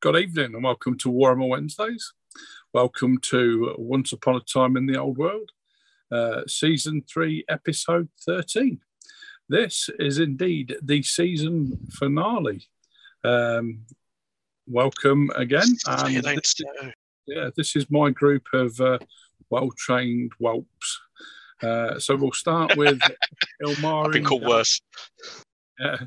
Good evening and welcome to Warhammer Wednesdays. Welcome to Once Upon a Time in the Old World, uh, Season 3, Episode 13. This is indeed the season finale. Um, welcome again. And this, yeah, this is my group of uh, well trained whelps. Uh, so we'll start with Ilmari. I've been called worse. Yeah.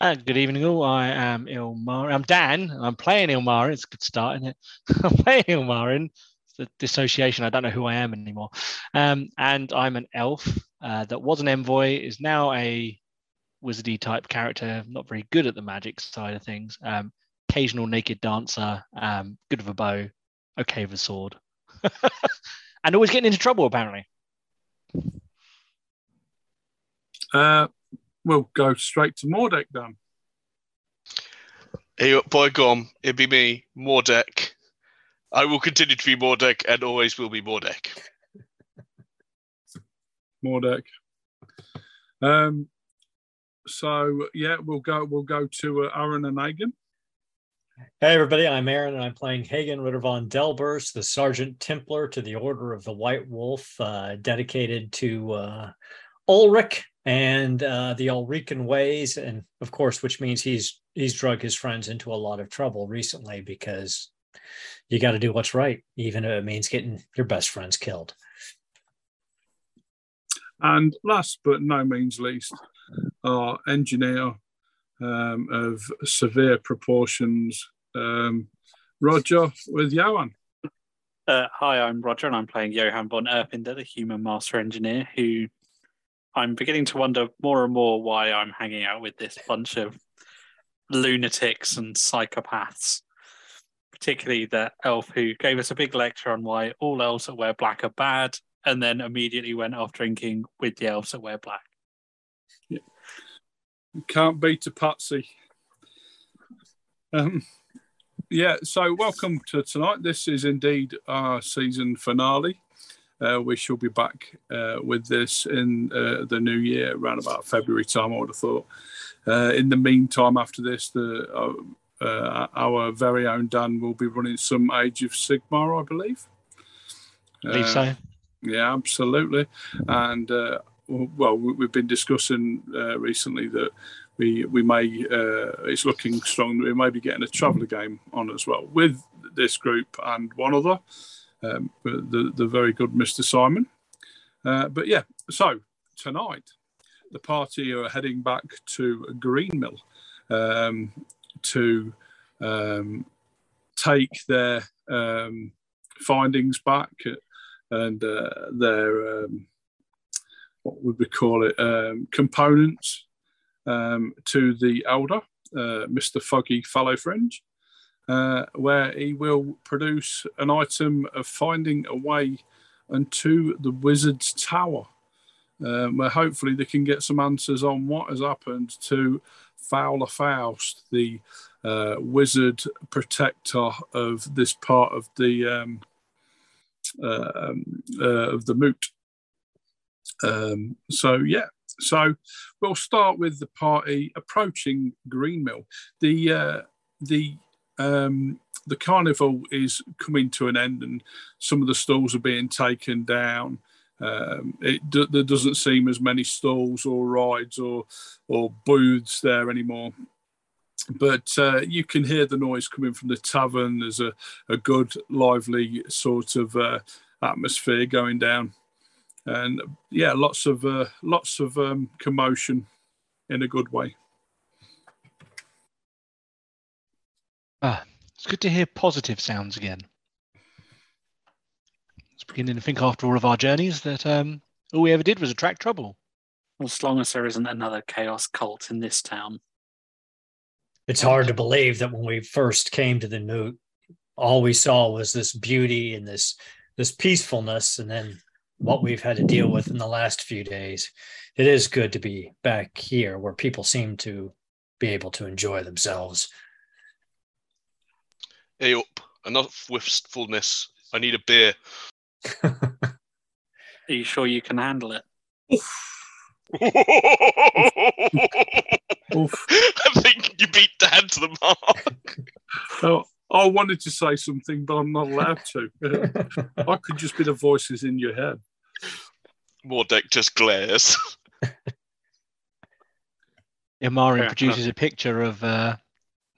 Uh, good evening, all. I am Ilmar. I'm Dan. I'm playing Ilmar. It's a good start, isn't it? I'm playing Ilmarin. It's the dissociation. I don't know who I am anymore. Um, and I'm an elf uh, that was an envoy, is now a wizardy type character. Not very good at the magic side of things. Um, occasional naked dancer. Um, good with a bow. Okay with a sword. and always getting into trouble, apparently. Uh, we'll go straight to Mordek then. Hey, boy, gone. It'd be me, Mordek. I will continue to be Mordek and always will be Mordek. Mordek. Um, so yeah, we'll go. We'll go to uh, Aaron and Hagen. Hey everybody, I'm Aaron and I'm playing Hagen Ritter von Delbers, the Sergeant Templar to the Order of the White Wolf, uh, dedicated to uh, Ulric and uh, the Ulrican ways, and of course, which means he's he's drug his friends into a lot of trouble recently because you got to do what's right, even if it means getting your best friends killed. And last but no means least, our engineer um, of severe proportions, um, Roger with Johan. Uh, hi, I'm Roger, and I'm playing Johan von Erpinder, the human master engineer, who I'm beginning to wonder more and more why I'm hanging out with this bunch of lunatics and psychopaths. Particularly the elf who gave us a big lecture on why all elves that wear black are bad, and then immediately went off drinking with the elves that wear black. Yeah. Can't beat a patsy. Um, yeah, so welcome to tonight. This is indeed our season finale. Uh, we shall be back uh, with this in uh, the new year, around about February time, I would have thought. Uh, in the meantime, after this, the uh, uh, our very own Dan will be running some Age of Sigmar, I believe. I believe so. Yeah, absolutely. And well, we've been discussing recently that we we may it's looking strong that we may be getting a traveller game on as well with this group and one other um, the, the very good Mr. Simon. Uh, but yeah, so tonight the party are heading back to Greenmill um, to um, take their um, findings back and uh, their um, what would we call it um, components to the elder, uh, Mr. Foggy Fallowfringe uh, where he will produce an item of finding a way unto the wizard's tower, um, where hopefully they can get some answers on what has happened to Fowler Faust, the uh, wizard protector of this part of the um, uh, um, uh, of the moot. Um, so yeah, so we'll start with the party approaching Greenmill. The uh, the um, the carnival is coming to an end and some of the stalls are being taken down. Um, it there doesn't seem as many stalls or rides or or booths there anymore. But uh, you can hear the noise coming from the tavern. There's a, a good, lively sort of uh, atmosphere going down, and yeah, lots of uh, lots of um, commotion in a good way. Ah, it's good to hear positive sounds again. It's beginning to think after all of our journeys that um, all we ever did was attract trouble. As long as there isn't another chaos cult in this town. It's hard to believe that when we first came to the moot, all we saw was this beauty and this this peacefulness, and then what we've had to deal with in the last few days. It is good to be back here where people seem to be able to enjoy themselves Hey up, enough wistfulness. I need a beer. Are you sure you can handle it? I think you beat Dan. to the mark. Oh, I wanted to say something, but I'm not allowed to. I could just be the voices in your head. Mordek just glares. Ilmarin Fair produces a picture of uh,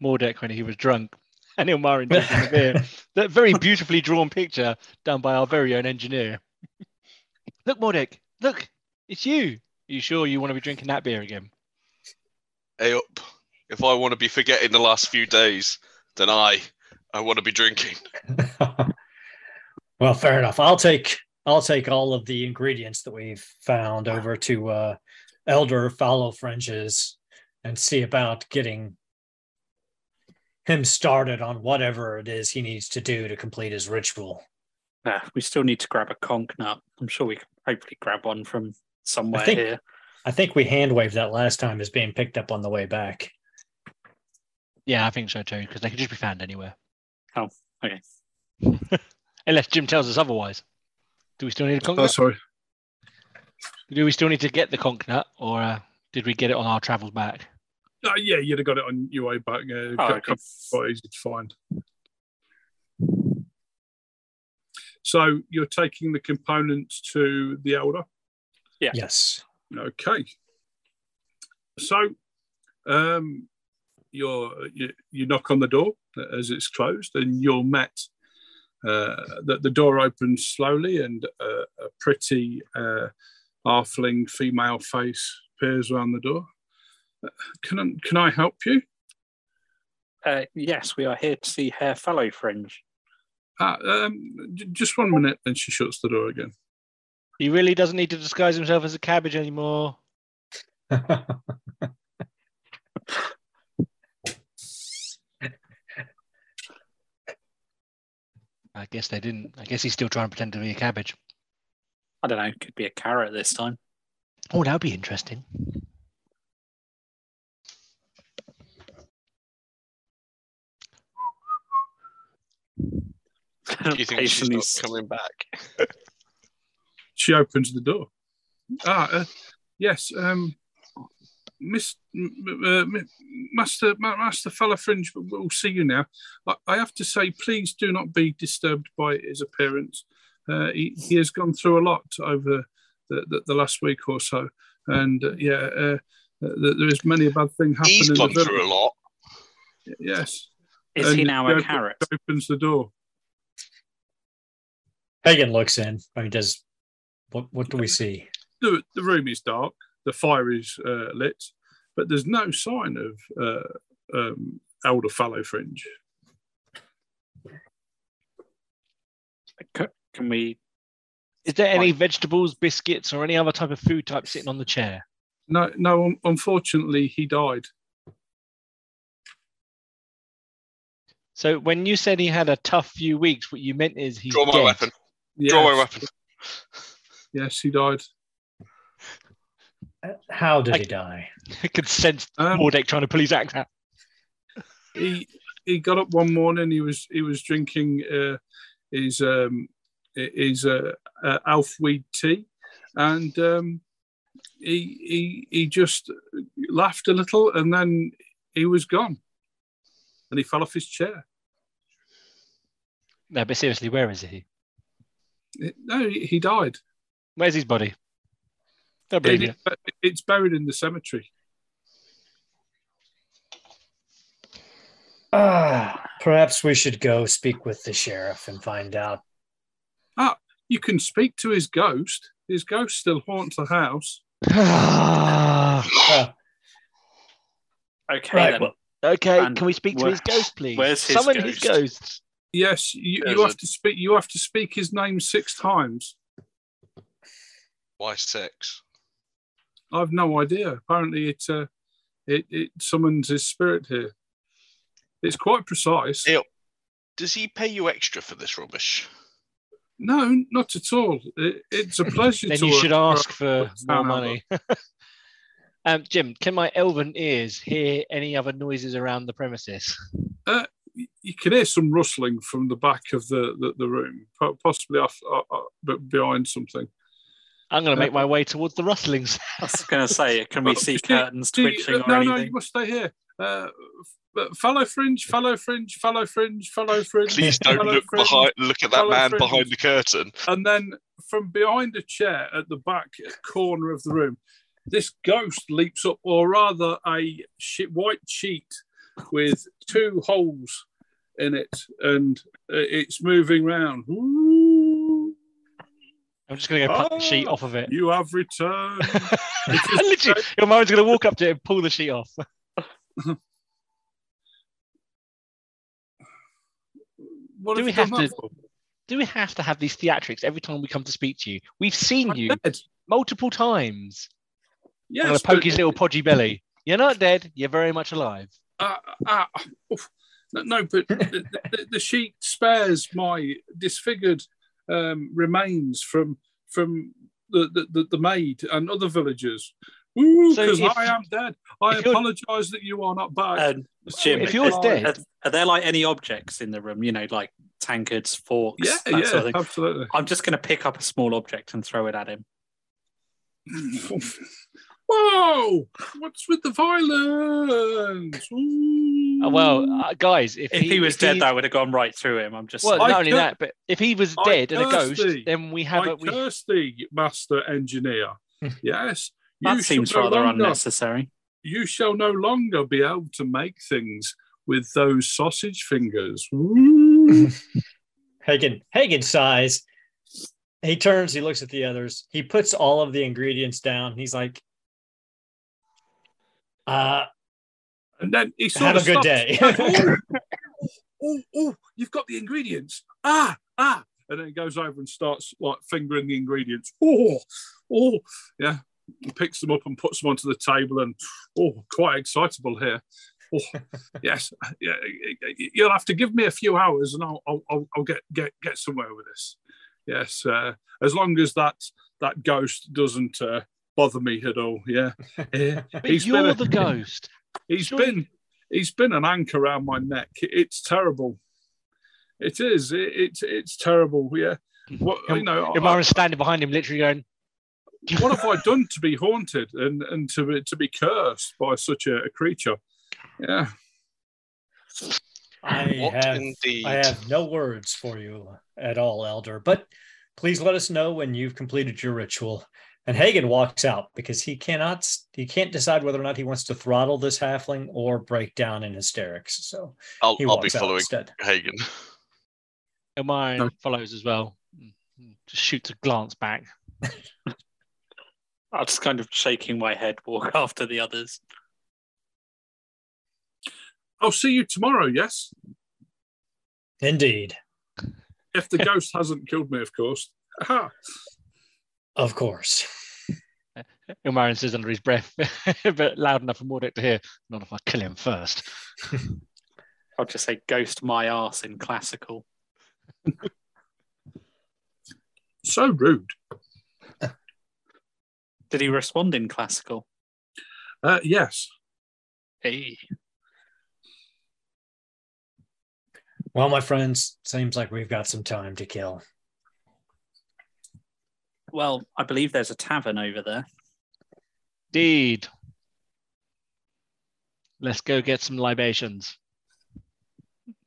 Mordek when he was drunk, and Ilmarin drinking the beer. That very beautifully drawn picture done by our very own engineer. look, Mordek, look, it's you. Are you sure you want to be drinking that beer again? hey up. If I want to be forgetting the last few days, then I I want to be drinking. well, fair enough. I'll take I'll take all of the ingredients that we've found over to uh, Elder Fallow Fringes and see about getting him started on whatever it is he needs to do to complete his ritual. Nah, we still need to grab a conch nut. I'm sure we can hopefully grab one from somewhere think- here. I think we hand waved that last time as being picked up on the way back. Yeah, I think so too, because they could just be found anywhere. Oh, okay. Unless Jim tells us otherwise. Do we still need a conch Oh, nut? sorry. Do we still need to get the conch nut, or uh, did we get it on our travels back? Uh, yeah, you'd have got it on your way back. Uh, Oh, got- okay. quite easy to find. So you're taking the components to the elder. Yeah. Yes. Okay. So, um, you're, you you knock on the door as it's closed, and you're met. Uh, that the door opens slowly, and uh, a pretty uh, halfling female face appears around the door. Uh, Can I, can I help you? Uh, yes, we are here to see Hair fellow Fringe. Ah, um, j- just one minute, and she shuts the door again. He really doesn't need to disguise himself as a cabbage anymore. I guess they didn't. I guess he's still trying to pretend to be a cabbage. I don't know, could be a carrot this time. Oh, that would be interesting. Do you think she's not s- coming back? She opens the door. Ah, uh, yes, um, Miss m- m- uh, m- Master Master Fella Fringe, we'll see you now. I, I have to say, please do not be disturbed by his appearance. Uh, he, he has gone through a lot over the, the, the last week or so, and uh, yeah, uh, there there is many a bad thing happening. He's in the gone through a lot. Yes. Is he And now she a op- carrot? Opens the door. Hagen looks in. I mean, does what? What do we see? the, the room is dark, the fire is uh, lit, but there's no sign of uh, um, elder fallow fringe. Can we? Is there any vegetables, biscuits, or any other type of food type sitting on the chair? No, no. un- Unfortunately, he died. So when you said he had a tough few weeks, what you meant is he's Draw my dead. weapon. Yes, Draw my weapon. Yes, he died. How did I- he die? I could sense Um, Mordek trying to pull his axe out. he he got up one morning. He was he was drinking uh, his um, his uh, uh, Alfweed tea, and um, he he he just laughed a little, and then he was gone, and he fell off his chair. No, but seriously, where is he? No, he he died. Where's his body? Don't believe you. It- it's buried in the cemetery. Ah, perhaps we should go speak with the sheriff and find out. Ah, you can speak to his ghost. His ghost still haunts the house. Uh, Okay, Right, then. well- okay, And can we speak to where- his ghost, please? where's his Summon his ghost? Ghost. Yes, you, you have a- to speak. You have to speak his name six times. Why six? I've no idea. Apparently, it uh, it it summons his spirit here. It's quite precise. Yeah. Does he pay you extra for this rubbish? No, not at all. It, it's a pleasure. Then to you work should ask for for more money. um, Jim, can my elven ears hear any other noises around the premises? You can hear some rustling from the back of the the, the room, possibly off, uh, uh, but behind something. I'm going to Uh, make my way towards the rustlings. I was going to say, can we see see- curtains See, twitching uh, or no, anything? no, you must stay here. uh, f- fellow fringe, fellow fringe, fellow fringe, fellow fringe. Please don't look fringe. behind. Look at that man fringe. behind the curtain. And then from behind a chair at the back corner of the room, this ghost leaps up, or rather, a shi white sheet with two holes in it, and uh, it's moving round. Ooh, I'm just going to go cut the sheet Ah, off of it. You have returned. Literally, your mom's going to walk up to it and pull the sheet off. What Do we have to- for? Do we have to have these theatrics every time we come to speak to you? We've seen I'm you dead. multiple times. I'm Yes, poke his little podgy belly. You're not dead. You're very much alive. Uh, uh, oof. no, no, but the, the, the sheet spares my disfigured um, remains from from the, the, the, the maid and other villagers. So Because if- I am dead. I apologise that you are not back. Um, Jim, if yours are, dead- are, are there like any objects in the room? You know, like tankards, forks, yeah, that yeah, sort of thing. absolutely. I'm just going to pick up a small object and throw it at him. Whoa! What's with the violence? Ooh. Well, uh, guys, if, If he, was if dead, he- that would have gone right through him. I'm just well, I not only cur- that, but if he was I dead and a ghost, thee. then we have I a we, curse thee, master engineer. yes, that you seems no rather longer- unnecessary. you shall no longer be able to make things with those sausage fingers. Ooh. Hagen, Hagen sighs. He turns, he looks at the others. He puts all of the ingredients down. He's like, uh, and then he sort have of a good day. oh, oh, oh, you've got the ingredients. Ah, ah. And then he goes over and starts like fingering the ingredients. Oh, oh, yeah. He picks them up and puts them onto the table and oh, quite excitable here. Oh, yes, yeah. You'll have to give me a few hours and I'll, I'll, I'll, I'll get, get, get somewhere with this. Yes, uh, as long as that that ghost doesn't uh, bother me at all. Yeah, Eh, but he's been you're a- the ghost. He's Surely- been he's been an anchor around my neck. It's terrible. It is. It, it's it's terrible. Yeah. What you know? I- Imara's standing behind him, literally going, what have I done to be haunted and and to be, to be cursed by such a, a creature? Yeah. I What have indeed? I have no words for you at all, Elder, but please let us know when you've completed your ritual. And Hagen walks out because he cannot he can't decide whether or not he wants to throttle this halfling or break down in hysterics. So I'll, he I'll be walks out following instead. Hagen. Ilmarin No. follows as well. Just shoots a glance back. I'll just kind of shaking my head, walk after the others. I'll see you tomorrow. Yes, Indeed. if the ghost hasn't killed me, of course. Aha. Of course. Ilmarin says under his breath, but loud enough for Mordek to hear, not if I kill him first. I'll just say ghost my ass in classical. So rude. Did he respond in classical? Uh, yes. Hey. Well, my friends, seems like we've got some time to kill. Well, I believe there's a tavern over there. Indeed. Let's go get some libations.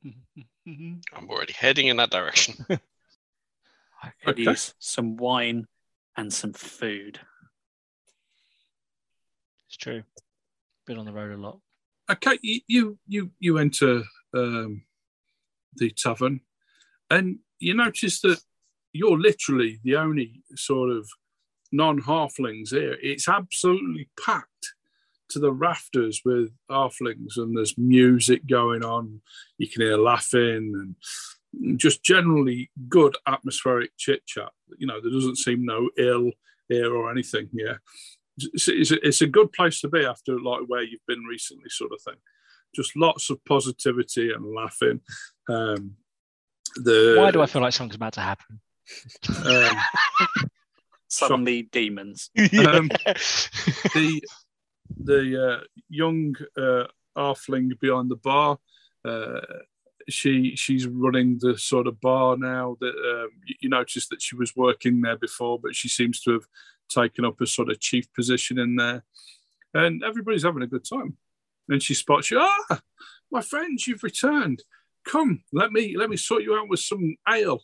I'm already heading in that direction. I could Okay. use some wine and some food. It's true. Been on the road a lot. Okay, you you you, you enter um, the tavern, and you notice that you're literally the only sort of non-halflings here. It's absolutely packed to the rafters with halflings, and there's music going on. You can hear laughing and just generally good atmospheric chit chat. You know, there doesn't seem no ill here or anything. Yeah, it's, it's, a, it's a good place to be after like where you've been recently, sort of thing. Just lots of positivity and laughing. Um, the Why do I feel like something's about to happen? Um, Suddenly, demons. Um, the the uh, young uh, halfling behind the bar. Uh, she she's running the sort of bar now. That um, you, you notice that she was working there before, but she seems to have taken up a sort of chief position in there, and everybody's having a good time. and she spots you. Ah, my friends, you've returned. Come, let me let me sort you out with some ale,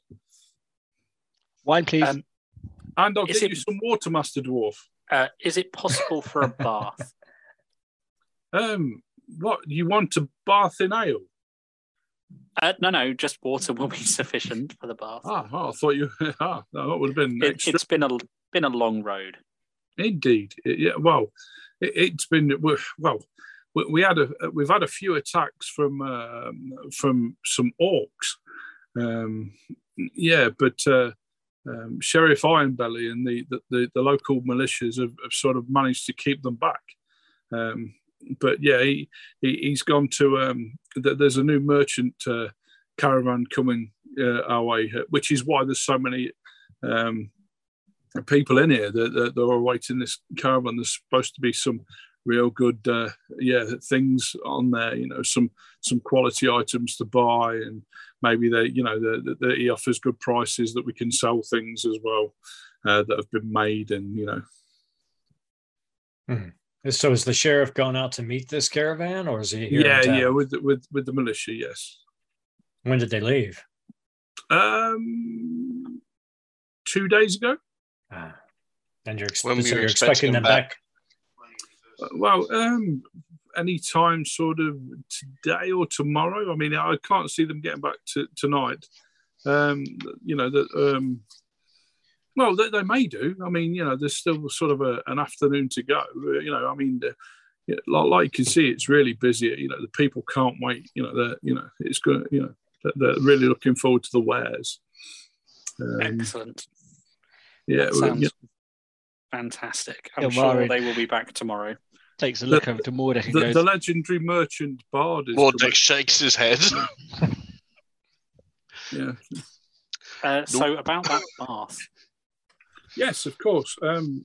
Wine, please. Um, and I'll Is get it- you some water, Master Dwarf. Uh, is it possible for a bath? Um, what you want a bath in ale? Uh, no, no, just water will be sufficient for the bath. Ah, oh, I thought you. Ah, that would have been it, extra. it's been a been a long road. Indeed, It- yeah. Well, it, it's been we- well. We, we had a we've had a few attacks from um, from some orcs. Um, yeah, but uh, um, Sheriff Ironbelly and the the, the, the local militias have, have sort of managed to keep them back. Um, but yeah, he, he he's gone to. Um, th- there's a new merchant uh, caravan coming uh, our way, uh, which is why there's so many um, people in here that, that, that are awaiting this caravan. There's supposed to be some real good, uh, yeah, things on there. You know, some some quality items to buy, and maybe they, you know, that that he offers good prices that we can sell things as well uh, that have been made, and you know, So is the sheriff going out to meet this caravan, or is he here? yeah, yeah, with the, with with the militia, yes. When did they leave? Um, two days ago. Ah, and you're, ex- When so you you're expecting expecting them them back? back? Well, um, any time sort of today or tomorrow. I mean, I can't see them getting back to tonight. Um, you know that. Um, well, they, they may do. I mean, you know, there's still sort of a, an afternoon to go. Uh, You know, I mean, the, yeah, like, like you can see, it's really busy. You know, the people can't wait. You know, they're, you know, it's good. You know, they're, they're really looking forward to the wares. Um, Excellent. yeah, sounds yeah, fantastic. I'm Yeah, sure Warren. they will be back tomorrow. Takes a look over to Mordek and the, goes, the legendary merchant bard is Mordek coming- shakes his head. yeah. Uh, so about that bath, Yes, of course. Um,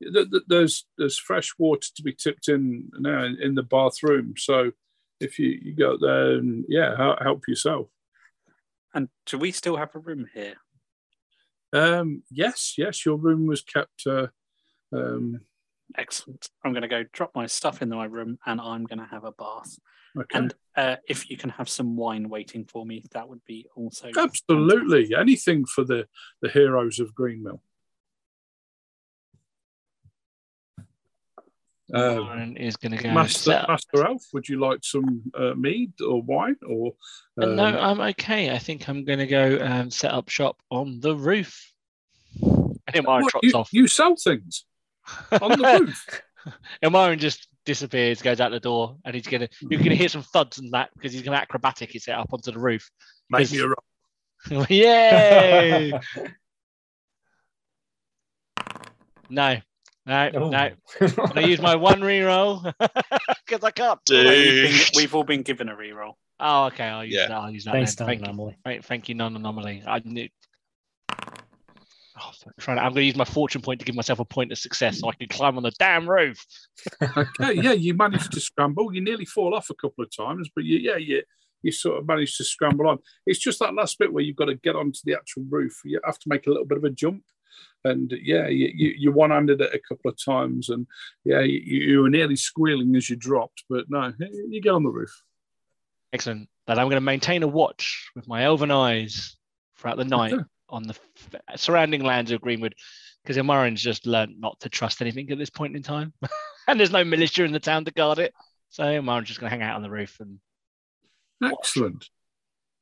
th- th- there's there's fresh water to be tipped in now in, in the bathroom. So if you, you go there and yeah, help, help yourself. and do we still have a room here? Um, yes, yes, your room was kept. Uh, um, Excellent. I'm going to go drop my stuff in my room, and I'm going to have a bath. okay. And uh, if you can have some wine waiting for me, that would be also Absolutely, anything for the the heroes of Greenmill. Um, Warren is going to go. Master Master Elf, would you like some uh, mead or wine or? Uh, no, um, I'm okay. I think I'm going to go um, set up shop on the roof. And Ilmarin what, trots you, off. you sell things on the roof. Ilmarin just disappears, goes out the door, and he's gonna. You're gonna hear some thuds and that because he's gonna acrobatic it up onto the roof. Make me a roll. Yay! no, no, Oh. no. I use my one reroll because I can't. We've Dude. we've all been given a reroll. Oh, okay. I'll use Yeah. that. I'll use that. Thanks, then. Don Thank you. Anomaly. Thank, thank you, non-anomaly. I knew. Oh, trying to, I'm going to use my fortune point to give myself a point of success so I can climb on the damn roof. Okay, yeah, you managed to scramble. You nearly fall off a couple of times, but you, yeah, you, you sort of managed to scramble on. It's just that last bit where you've got to get onto the actual roof. You have to make a little bit of a jump. And yeah, you, you, you one handed it a couple of times, and yeah, you, you were nearly squealing as you dropped, but no, you get on the roof. Excellent. That I'm going to maintain a watch with my elven eyes throughout the night on the f- surrounding lands of Greenwood, because Ilmarin's just learned not to trust anything at this point in time, and there's no militia in the town to guard it. So Ilmarin's just going to hang out on the roof and Excellent.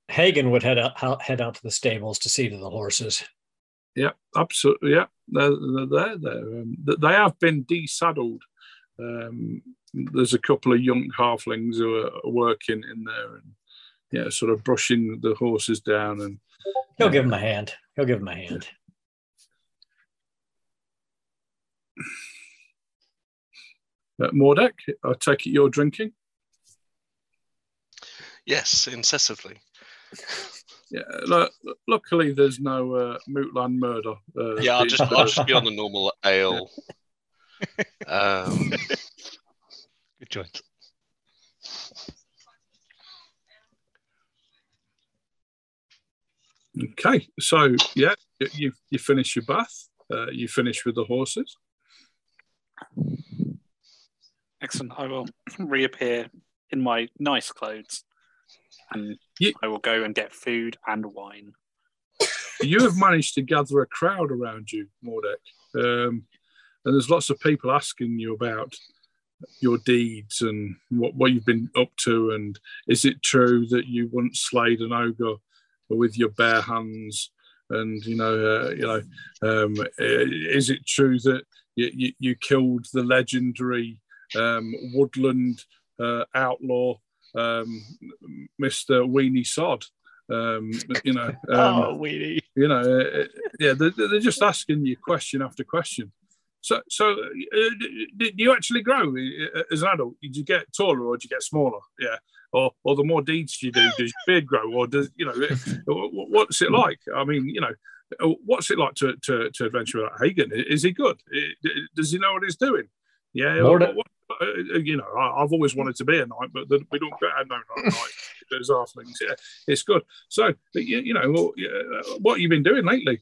Hagen would head out, out- head out to the stables to see to the horses. Yeah, absolutely. Yeah, they're they're there. They're, um, they have been desaddled. Um, there's a couple of young halflings who are working in there and yeah, sort of brushing the horses down and He'll give him a hand. He'll give him a hand. uh, Mordek. I take it you're drinking. Yes, incessantly. Yeah. Look, luckily, there's no uh, Mootland murder. Uh, Yeah, I'll just I'll just be on the normal ale. Um, good joint. Okay, so yeah, you you, you finish your bath. Uh, you finish with the horses. Excellent. I will reappear in my nice clothes, and You- I will go and get food and wine. you have managed to gather a crowd around you, Mordek. Um, and there's lots of people asking you about your deeds and what, what you've been up to. And is it true that you once slayed an ogre with your bare hands? And you know, uh, you know, um, uh, is it true that you, you, you killed the legendary um, woodland uh, outlaw, um, Mister Weenie Sod? Um, you know, um, oh, weenie. you know, uh, yeah, they're, they're just asking you question after question. So, so uh, did you actually grow uh, as an adult? Did you get taller or did you get smaller? Yeah, or or the more deeds you do, does your beard grow, or does you know, uh, what's it like? I mean, you know, uh, what's it like to to, to adventure with Hagen? Is he good? Uh, Does he know what he's doing? Yeah, More what- to- uh, you know, I, I've always wanted to be a knight, but the, we don't get a no knight. There's halflings. Yeah, it's good. So, you, you know, well, yeah, what have you been doing lately?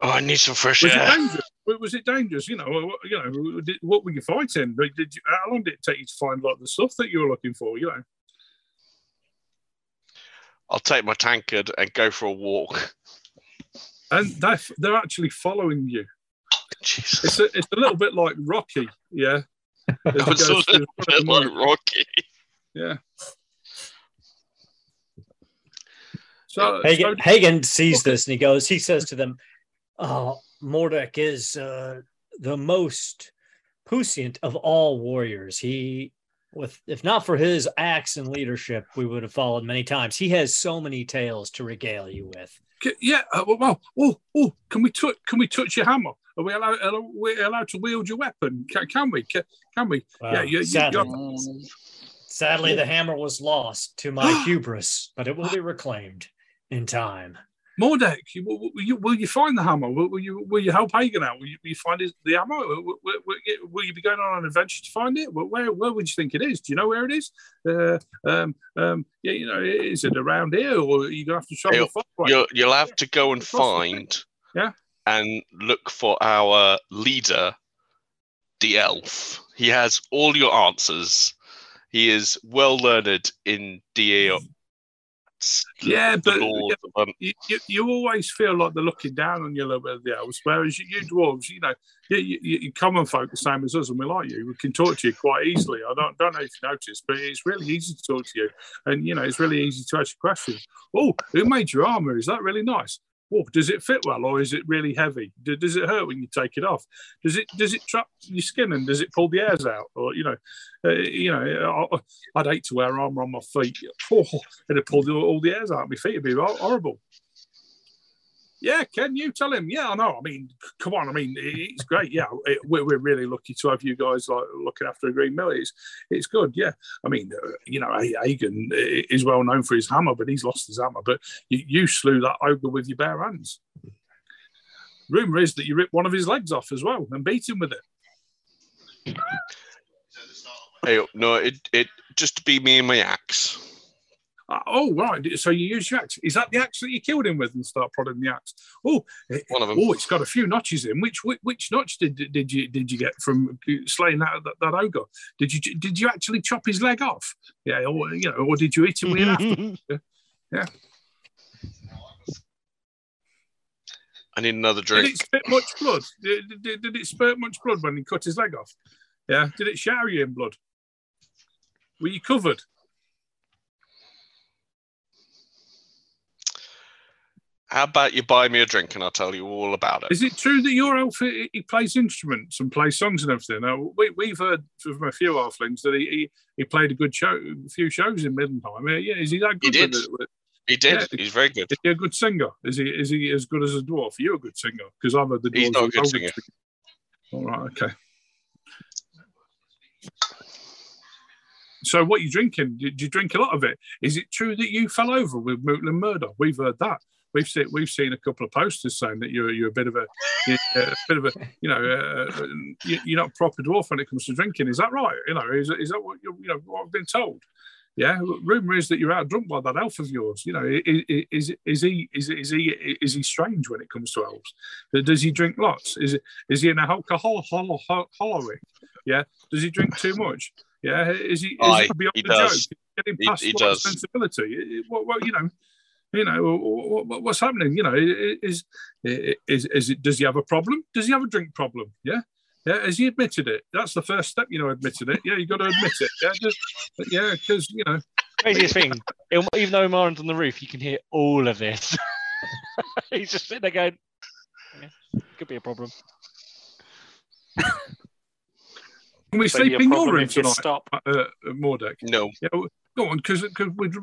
Oh, I need some fresh Was it air. dangerous? Was it dangerous? You know, what- you know, did, what were you fighting? Like, Did you, how long did it take you to find like the stuff that you were looking for? You know, I'll take my tankard and go for a walk. and they're they're actually following you. Jesus. It's a, it's a little bit like Rocky, yeah. As he It's goes a little bit like money. Rocky. yeah. So, Hagen, so Hagen sees Okay. this and he goes, he says to them, Oh, Mordek is uh, the most puissant of all warriors. He, with if not for his acts and leadership, we would have followed many times. He has so many tales to regale you with. Ca- Yeah. Uh, well, oh, oh, can we touch? Can we touch your hammer? Are we allowed? Are we allowed to wield your weapon? Can, can we? Can, can we? Yeah. You, you, sadly, you're- sadly, the hammer was lost to my hubris, but it will be reclaimed in time. Mordek, will, will you, will you find the hammer? Will, will you will you help Hagen out? Will you, will you find his, the hammer? Will, will, you- be going on an adventure to find it? Where, where would you think it is? Do you know where it is? Uh, um, um, yeah, you know, is it around here, or are you gonna have to travel You'll- far away? You'll, you'll have to go and find Yeah. and look for our leader, the elf. He has all your answers. He is well learned in the Yeah, but- you, you, you always feel like they're looking down on you a little bit of the elves, whereas you, you dwarves, you know, you, you, you common folk the same as us, and we like you. We can talk to you quite easily. I don't don't know if you noticed, but it's really easy to talk to you, and you know, it's really easy to ask questions. Oh, who made your armor? Is that really nice? Does it fit well, or is it really heavy? Do- Does it hurt when you take it off? Does it does it trap your skin and does it pull the hairs out? Or you know, uh, you know, I- I'd hate to wear armor on my feet. Oh, it'd pull all the hairs out of my feet. It'd be horrible. Yeah, can you tell him? Yeah, I know. I mean, come on. I mean, it's great. Yeah, it, we're, we're really lucky to have you guys like looking after a green mill. It's, it's good. Yeah, I mean, uh, you know, Hagen is well known for his hammer, but he's lost his hammer. But you, you slew that ogre with your bare hands. Rumor is that you ripped one of his legs off as well and beat him with it. hey, no, it it just be me and my axe. Uh, oh, right. So you use your axe. Is that the axe that you killed him with and start prodding the axe? Oh, it- One of them. oh, it's got a few notches in. Which which, which notch did did you did you get from slaying that, that that ogre? Did you did you actually chop his leg off? Yeah, or you know, or did you eat him with your after? I need another drink. Did it spit much blood? Did, did, did it spurt much blood when he cut his leg off? Yeah. Did it shower you in blood? Were you covered? How about you buy me a drink and I'll tell you all about it. Is it true that your elf he, plays instruments and plays songs and everything? Now, we, we've heard from a few halflings that he, he, he played a good show, a few shows in Middenheim. Yeah, is he that good? He did. He did. Yeah. He's very good. Is he a good singer? Is he is he as good as a dwarf? You're you a good singer? Because I've heard the dwarves. He's not a good well singer. All right, okay. So, what are you drinking? Did you drink a lot of it? Is it true that you fell over with Mootland Murder? We've heard that. We've seen we've seen a couple of posters saying that you're you're a bit of a, a bit of a you know uh, you- you're not a proper dwarf when it comes to drinking. Is that right? You know, is, is that what you you know what I've been told? Yeah, rumor is that you're out drunk by that elf of yours. You know, i- i- is is he is is he is he strange when it comes to elves? Does he drink lots? Is is he an alcohol hollow hollowing? Yeah. Does he drink too much? Yeah. Is he is Aye, it beyond he the does. joke? Getting He- past he what does. sensibility. It- it- What, what you know. You know what, what, what's happening? You know, i- is, is is it? Does he have a problem? Does he have a drink problem? Yeah, yeah. Has he admitted it? That's the first step. You know, admitted it. Yeah, you got to admit it. Yeah, just, yeah, because you know, Craziest thing, even though Marin's on the roof, you can hear all of this. He's just sitting there going, yeah, could be a problem. can we Maybe sleep in your room if you tonight, stop. uh, uh, Mordek? No, Yeah, well, go on, because because we'd,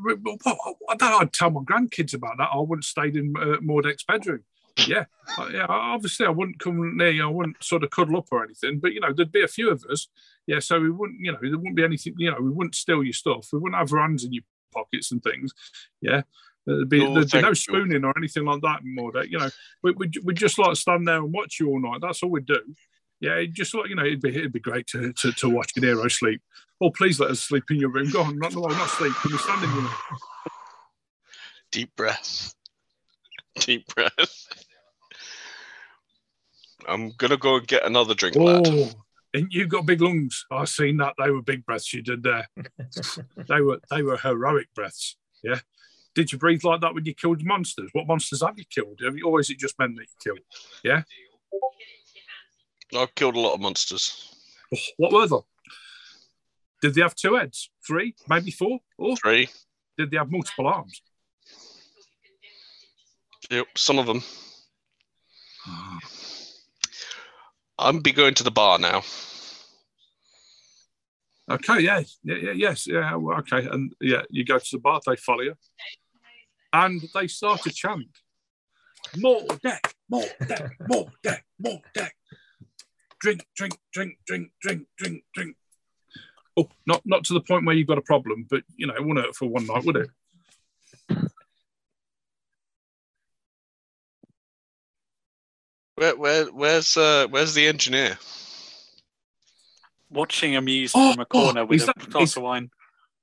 I'd tell my grandkids about that. I wouldn't stayed in uh, Mordek's bedroom. Yeah, yeah. Obviously, I wouldn't come near you. I wouldn't sort of cuddle up or anything. But you know, there'd be a few of us. Yeah, so we wouldn't. You know, there wouldn't be anything. You know, we wouldn't steal your stuff. We wouldn't have our hands in your pockets and things. Yeah. There'd be, Oh, there'd be no spooning or anything like that in Mordek. You know, we would we we just like stand there and watch you all night. That's all we'd do. Yeah, it'd just like you know, it'd be it'd be great to to, to watch your hero sleep. Oh, please let us sleep in your room. Go on, not no, not sleep. Can we stand in your room? deep breath. Deep breath. I'm gonna go and get another drink, oh, lad. Oh, and you got big lungs. I've seen that. They were big breaths you did there. they were they were heroic breaths. Yeah. Did you breathe like that when you killed monsters? What monsters have you killed? Have you, or is it just men that you killed? Yeah. I've killed a lot of monsters. Oh, what were they? Did they have two heads? Three? Maybe four? Or Three. did they have multiple arms? Yep, some of them. Ah. I'm be going to the bar now. Okay, yeah, yeah, yeah yes, yeah, well, okay, and yeah, you go to the bar, they follow you, and they start to chant, "More deck, more deck, more deck, more deck." Drink, drink, drink, drink, drink, drink, drink. Oh, not not to the point where you've got a problem, but you know, it wouldn't hurt for one night, would it? Where, where, where's, uh, where's the engineer? Watching amused Oh, from a corner oh, with is a that- glass is- of wine.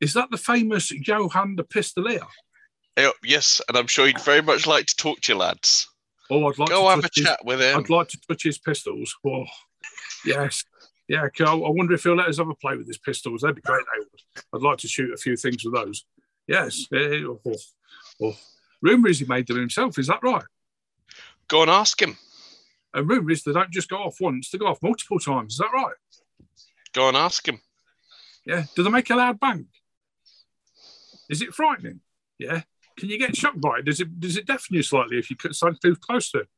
Is that the famous Johan the Pistolier? Eh, yes, and I'm sure he'd very much like to talk to you lads. Oh, I'd like Go to have a his- chat with him. I'd like to touch his pistols. Oh, yes. Yeah, I wonder if he'll let us have a play with his pistols. That'd be great. I'd like to shoot a few things with those. Yes. Oh, oh, oh. Rumour is he made them himself. Is that right? Go and ask him. And rumour is they don't just go off once, they go off multiple times. Is that right? Go and ask him. Yeah. Do they make a loud bang? Is it frightening? Yeah. Can you get shocked by it? Does it does it deafen you slightly if you cut stand too close to it?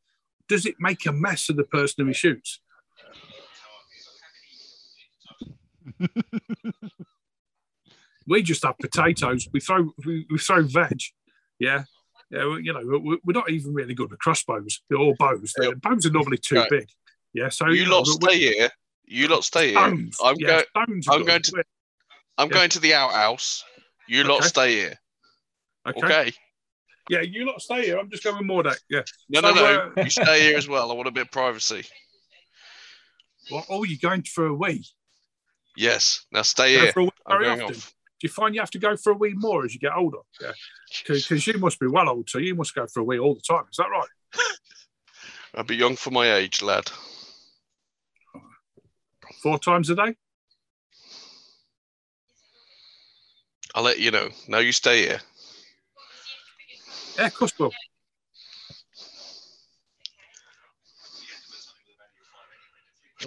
Does it make a mess of the person who he shoots? we just have potatoes. We throw we, we throw veg. Yeah. Yeah, you know, we're, we're not even really good with crossbows or bows. Yeah. Bows are normally too big. Yeah, so You know, lot we're- stay here. You lot stay here. stones. I'm yeah, are I'm going to- I'm Yeah. going to the outhouse. You lot stay here. Okay. Okay. Yeah, you lot stay here. I'm just going more deck. Yeah. No, So, no, no. uh, you stay here as well. I want a bit of privacy. Well, oh, you're going for a wee. Yes. Now stay Go here. for a I'm very often. off. Do you find you have to go for a wee more as you get older? Yeah. Because you must be well old, so you must go for a wee all the time. Is that right? I'll be young for my age, lad. Four times a day? I'll let you know. Now you stay here. Yeah, of course will.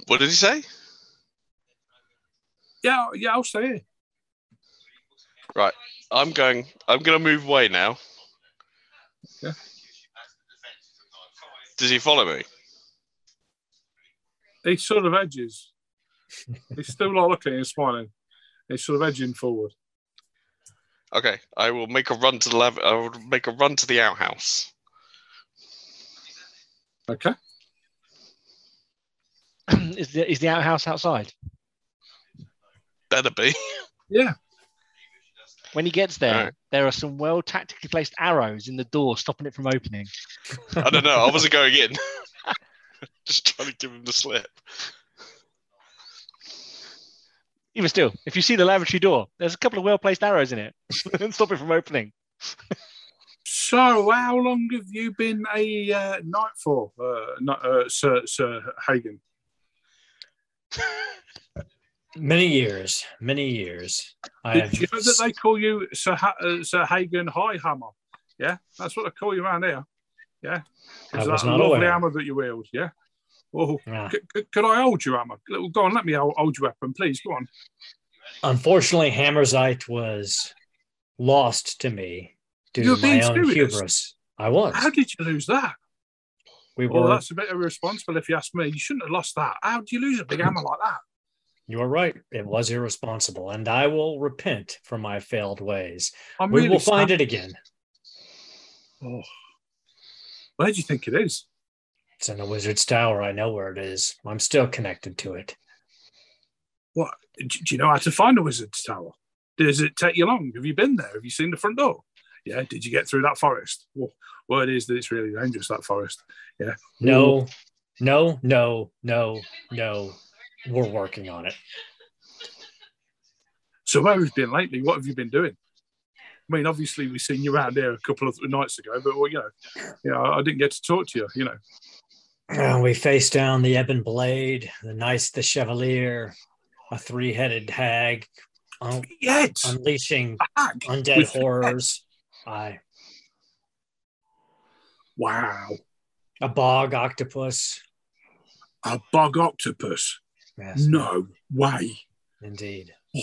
What did he say? Yeah, yeah, I'll stay here. Right, I'm going. I'm going to move away now. Yeah. Does he follow me? He's sort of edges. He's still not looking and smiling. He's sort of edging forward. Okay. I will make a run to the lev- I will make a run to the outhouse. Okay. is the is the outhouse outside? Better be. Yeah. When he gets there, Alright. there are some well tactically placed arrows in the door, stopping it from opening. I don't know. I wasn't going in. Just trying to give him the slip. Even still, if you see the lavatory door, there's a couple of well placed arrows in it. Stop it from opening. So, how long have you been a uh, knight for, uh, not, uh, Sir, Sir Hagen? Many years, many years. I have you know that they call you Sir, uh, Sir Hagen Highhammer? Yeah, that's what they call you around here. Yeah, I Is that not lovely aware. hammer that you wield? Yeah. Oh, Yeah. c- c- could I hold your hammer? Go on, let me hold your weapon, please. Go on. Unfortunately, Hammerzite was lost to me due You're to my own serious? hubris. I was. How did you lose that? we Well, were. that's a bit irresponsible if you ask me. You shouldn't have lost that. How do you lose a big hammer like that? You are right. It was irresponsible, and I will repent for my failed ways. I'm we really will find sad. it again. Oh. Where do you think it is? It's in the wizard's tower. I know where it is. I'm still connected to it. What? Do do you know how to find a wizard's tower? Does it take you long? Have you been there? Have you seen the front door? Yeah. Did you get through that forest? Well, well it is that it's really dangerous, that forest. Yeah. No, no, no, no, no. We're working on it. So where have you been lately? What have you been doing? I mean, obviously we've seen you around there a couple of nights ago, but well, you know, you know, I didn't get to talk to you. You know, Uh, we faced down the Ebon Blade, the nice, the Chevalier, a three-headed hag, un- unleashing Hag undead horrors. I Wow, a bog octopus. a bog octopus? Yes, No way. indeed. Oh.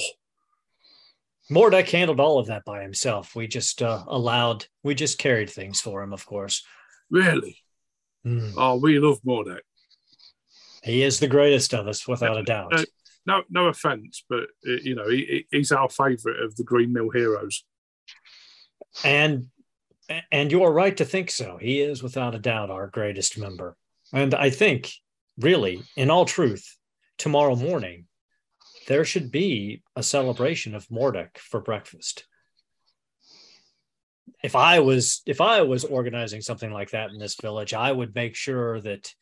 Mordek handled all of that by himself. We just uh, allowed, we just carried things for him, of course. Really? Mm. Oh, we love Mordek. He is the greatest of us, without a doubt. Uh, No, no offense, but uh, you know, he, he- he's our favourite of the Green Mill heroes. and and you're right to think so. He is without a doubt our greatest member. And I think, really, in all truth, tomorrow morning there should be a celebration of Mordek for breakfast. If I was if I was organizing something like that in this village, I would make sure that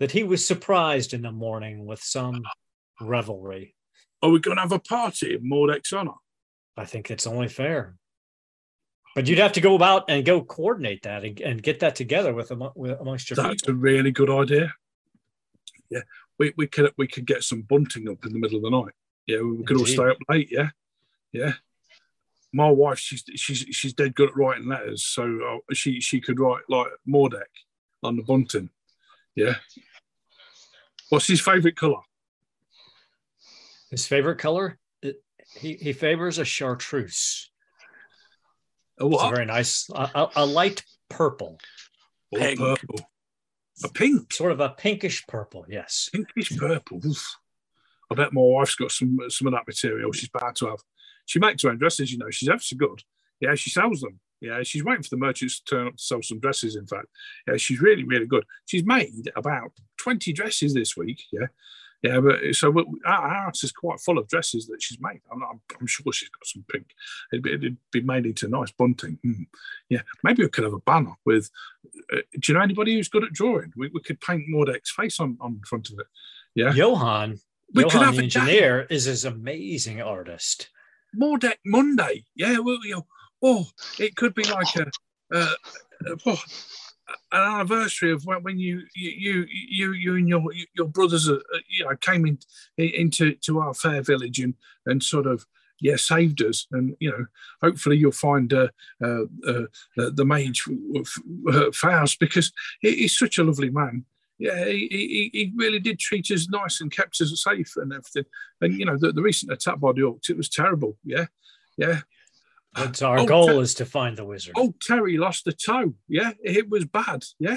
that he was surprised in the morning with some revelry. Are we going to have a party in Mordek's honour? I think it's only fair. But you'd have to go about and go coordinate that and, and get that together with, with amongst your That's people. a really good idea. Yeah, we, we could we could get some bunting up in the middle of the night. Yeah, we could all stay up late. Yeah, yeah. My wife, she's she's she's dead good at writing letters, so uh, she she could write like Mordek on the bunting. Yeah. What's his favourite colour? His favorite color, he, he favors a chartreuse. A It's a very nice, a, a, a light purple, Or Pink. purple. A pink. sort of a pinkish purple. Yes. pinkish purple. Oof. I bet my wife's got some some of that material. She's about to have. She makes her own dresses, you know. She's ever so good. Yeah, she sells them. Yeah, she's waiting for the merchants to turn up to sell some dresses. In fact, yeah, she's really really good. She's made about twenty dresses this week. Yeah, yeah, but so we, our house is quite full of dresses that she's made. I'm, I'm, I'm sure she's got some pink. It'd be, it'd be made into nice bunting. Mm. Yeah, maybe we could have a banner with. Uh, do you know anybody who's good at drawing? We, we could paint Mordek's face on on front of it. Yeah. Johan, We could have the a day. engineer is his amazing artist. Mordek Monday. Yeah, well, you know, oh, it could be like a, uh, uh, oh, an anniversary of when, you, you you you and your your brothers uh, uh, you know came in, into to our fair village and and sort of yeah saved us and you know hopefully you'll find uh, uh, uh, the, mage Faust because he, he's such a lovely man. Yeah, he, he, he really did treat us nice and kept us safe and everything. And you know, the, the recent attack by the orcs, it was terrible. Yeah, yeah. But our Oh, goal Ter- is to find the wizard. Oh, Terry lost the toe. Yeah, it was bad. Yeah.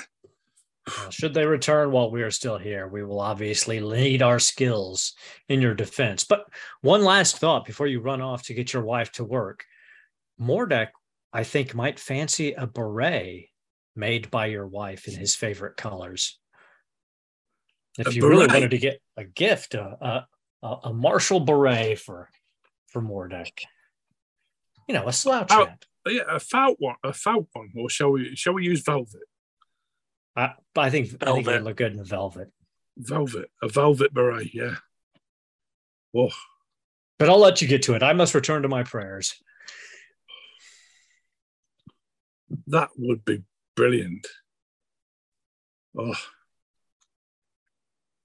Well, should they return while we are still here, we will obviously lead our skills in your defense. But one last thought before you run off to get your wife to work. Mordek, I think, might fancy a beret made by your wife in his favorite colors. If A you really wanted to get a gift, a, a, a Marshall beret for for Mordek. You know, a slouch Oh. hat. Yeah, a felt one, a felt one, or shall we? Shall we use velvet? I, but I think I think it would Velvet. look good in velvet. Velvet, a velvet beret. Yeah. Oh, But I'll let you get to it. I must return to my prayers. That would be brilliant. Oh.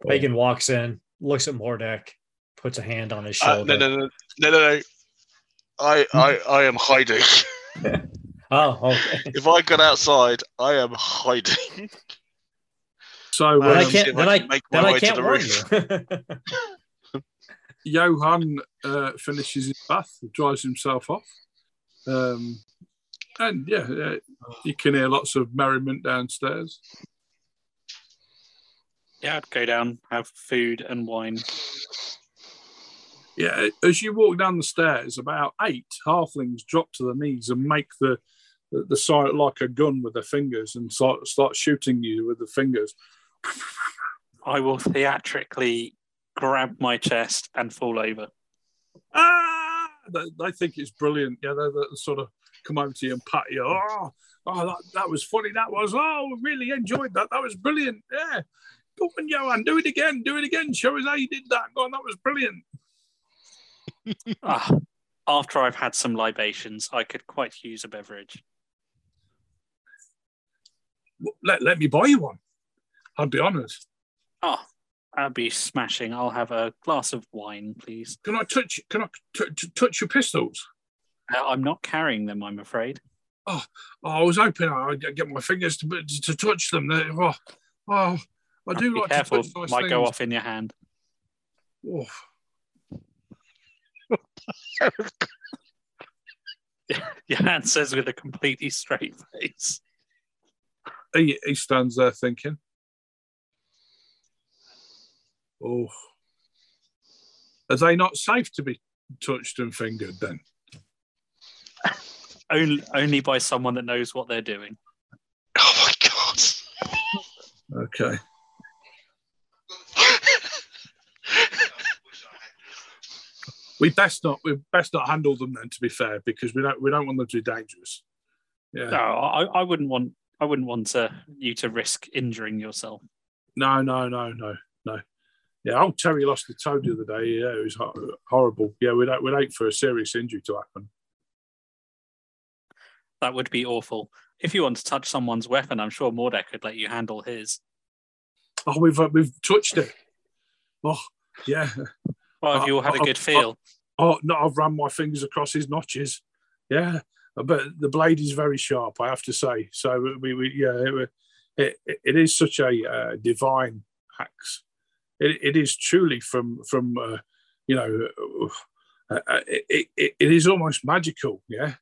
Oh. Walks in, looks at Mordek, puts a hand on his Uh, shoulder. no, no, no, no, no, no. I, I, I am hiding. Oh, okay. if I got outside, I am hiding. So Then I um, can't. if Then I I, can make my then I way to can't the warn you. Johan uh, finishes his bath, dries himself off. Um, and yeah, uh, you can hear lots of merriment downstairs. Yeah, I'd go down, have food and wine. Yeah, as you walk down the stairs, about eight halflings drop to their knees and make the the, the sign like a gun with their fingers and start start shooting you with the fingers. I will theatrically grab my chest and fall over. Ah! They, they think it's brilliant. Yeah, they're, they sort of come over to you and pat you. Oh, oh that, that was funny. That was. Oh, really enjoyed that. That was brilliant. Yeah. Go on, Johan. Do it again. Do it again. Show us how you did that. Go on. That was brilliant. Ah, after I've had some libations, I could quite use a beverage. Let, let me buy you one. I'd be honoured. Oh, that'd be smashing. I'll have a glass of wine, please. Can I touch? Can I t- t- touch your pistols? Uh, I'm not carrying them, I'm afraid. Oh, I was hoping I'd get my fingers to to touch them. They- Oh, oh I do Be like careful, to touch nice might things. go off in your hand. Oh, Your hand says with a completely straight face. he, he stands there thinking. Oh, are they not safe to be touched and fingered then? Only, only by someone that knows what they're doing. Oh my god. Okay. We best not we best not handle them then. To be fair, because we don't we don't want them to be dangerous. Yeah. No, I, I wouldn't want. I wouldn't want to, you to risk injuring yourself. No, no, no, no, no. Yeah, old Terry lost the toe the other day. Yeah, it was horrible. Yeah, we'd, we'd hate for a serious injury to happen. That would be awful. If you want to touch someone's weapon, I'm sure Mordek could let you handle his. Oh, we've uh, we've touched it. Oh, yeah. Well, have you all had a Uh, good feel? Oh no, I've run my fingers across his notches. Yeah, but the blade is very sharp, I have to say. So we, we yeah, it, it, it is such a uh, divine axe. It, it is truly from from uh, you know, uh, uh, it, it, it is almost magical. Yeah,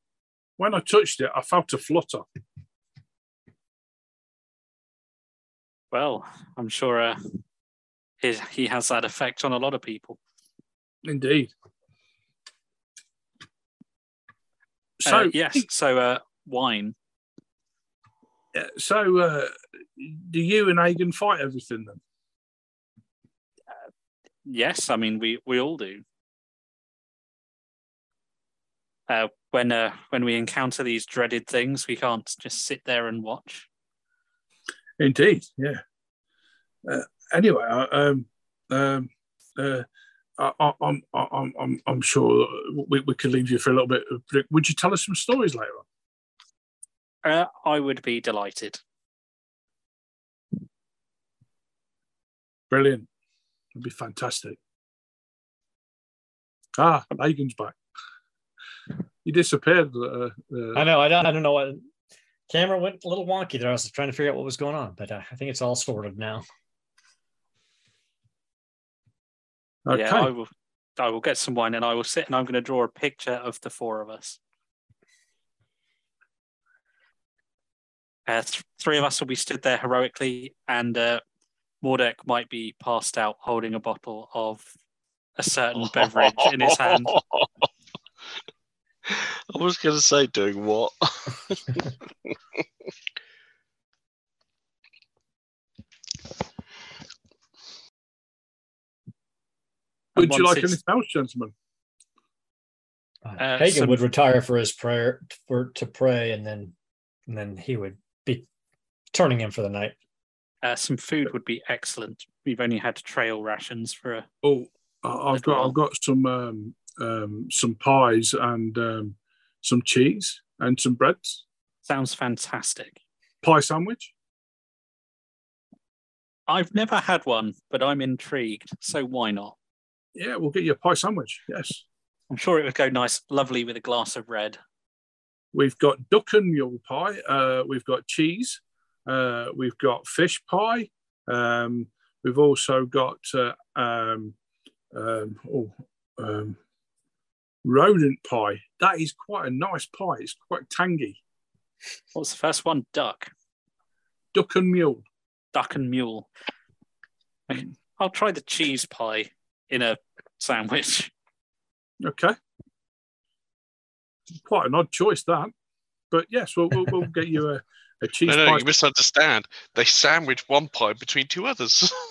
when I touched it, I felt a flutter. Well, I'm sure uh, his, he has that effect on a lot of people. Indeed. So Uh, yes. So uh, wine. uh, so uh, do you and Hagen fight everything then? Yes, I mean we we all do. Uh, when uh, when we encounter these dreaded things, we can't just sit there and watch. Indeed, yeah. Uh, anyway, I- um, um, uh, I, I, I'm, I'm, I'm, I'm sure we, we could leave you for a little bit. Would you tell us some stories later on? Uh, I would be delighted. Brilliant. It'd be fantastic. Ah, Megan's back. You disappeared. Uh, uh, I know. I don't. I don't know what. Camera went a little wonky there. I was trying to figure out what was going on, but uh, I think it's all sorted now. Okay. Yeah, I will. I will get some wine and I will sit and I'm going to draw a picture of the four of us. Uh, th- three of us will be stood there heroically, and uh, Mordek might be passed out holding a bottle of a certain beverage in his hand. I was going to say, doing what? Would you like it's- anything else, gentlemen? Uh, Hagen some- would retire for his prayer for to pray, and then and then he would be turning in for the night. Uh, some food would be excellent. We've only had trail rations for a Oh, I- I've got, I've got some, um, um, some pies and um, some cheese and some breads. Sounds fantastic. Pie sandwich. I've never had one, but I'm intrigued. So why not? Yeah, we'll get you a pie sandwich. Yes. I'm sure it would go nice, lovely with a glass of red. We've got duck and mule pie. Uh, we've got cheese. Uh, we've got fish pie. Um, we've also got uh, um, um, oh, um, rodent pie. That is quite a nice pie. It's quite tangy. What's the first one? Duck. Duck and mule. Duck and mule. I'll try the cheese pie in a sandwich. Okay. Quite an odd choice, that. But yes, we'll, we'll, we'll get you a, a cheese No, no, pie. you misunderstand. They sandwich one pie between two others.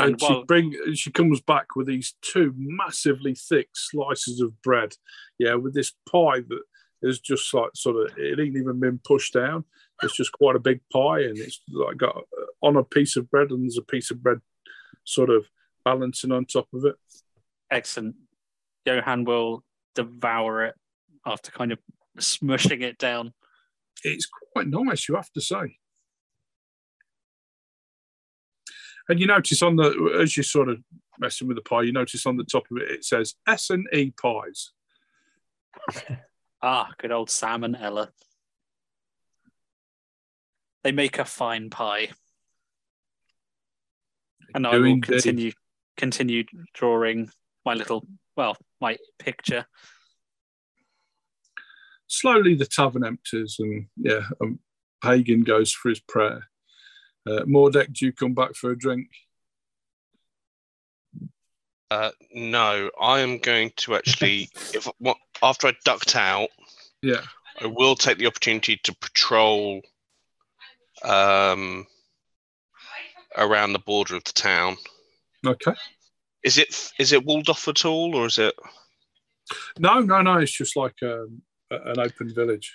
and And she while- bring she comes back with these two massively thick slices of bread yeah with this pie that is just like sort of it ain't even been pushed down it's just quite a big pie and it's like got on a piece of bread and there's a piece of bread sort of balancing on top of it Excellent. Johan will devour it after kind of smushing it down. it's quite nice you have to say and you notice on the as you're sort of messing with the pie you notice on the top of it it says s and e pies Ah, good old Sam and Ella. They make a fine pie. And I will indeed. continue continue drawing my little well, my picture. slowly the tavern empties and yeah um, pagan goes for his prayer uh, mordek do you come back for a drink uh, no, I am going to actually, if what, after I ducked out, yeah I will take the opportunity to patrol um, around the border of the town. okay Is it is it walled off at all, or is it? no no no it's just like um, an open village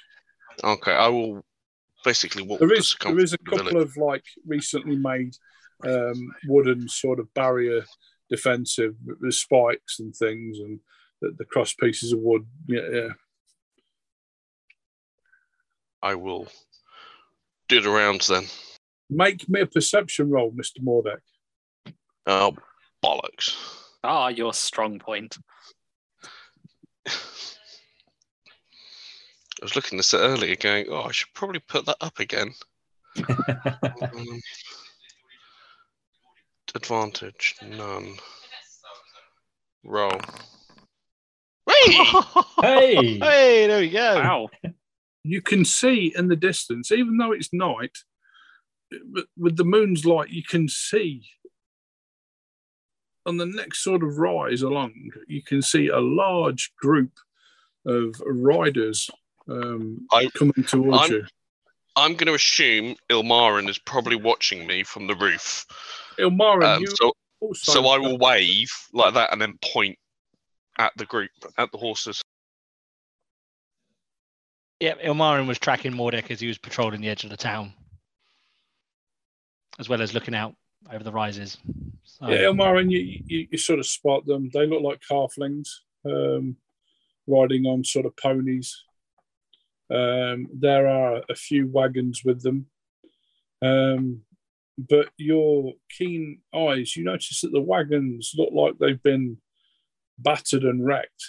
Okay, I will basically walk. there the is there is a circumference of the couple village. of like recently made um, wooden sort of barrier defensive with spikes and things and the, the cross pieces of wood yeah, yeah I will do the rounds then. make me a perception roll mr mordek Oh bollocks! Ah, your strong point. I was looking at this earlier, going, "Oh, I should probably put that up again." Um, advantage none. Roll. Hey! hey, hey, there we go. Wow. You can see in the distance, even though it's night, with- the moon's light, you can see on the next sort of rise along, you can see a large group of riders um, I- coming towards I'm- you. I'm going to assume Ilmarin is probably watching me from the roof. Ilmarin, Um, you so, so I will wave like that and then point at the group, at the horses. Yeah, Ilmarin was tracking Mordek as he was patrolling the edge of the town, as well as looking out over the rises. So, Yeah, Ilmarin, you, you, you sort of spot them. They look like halflings um, riding on sort of ponies. Um, there are a few wagons with them. Um, but your keen eyes, you notice that the wagons look like they've been battered and wrecked.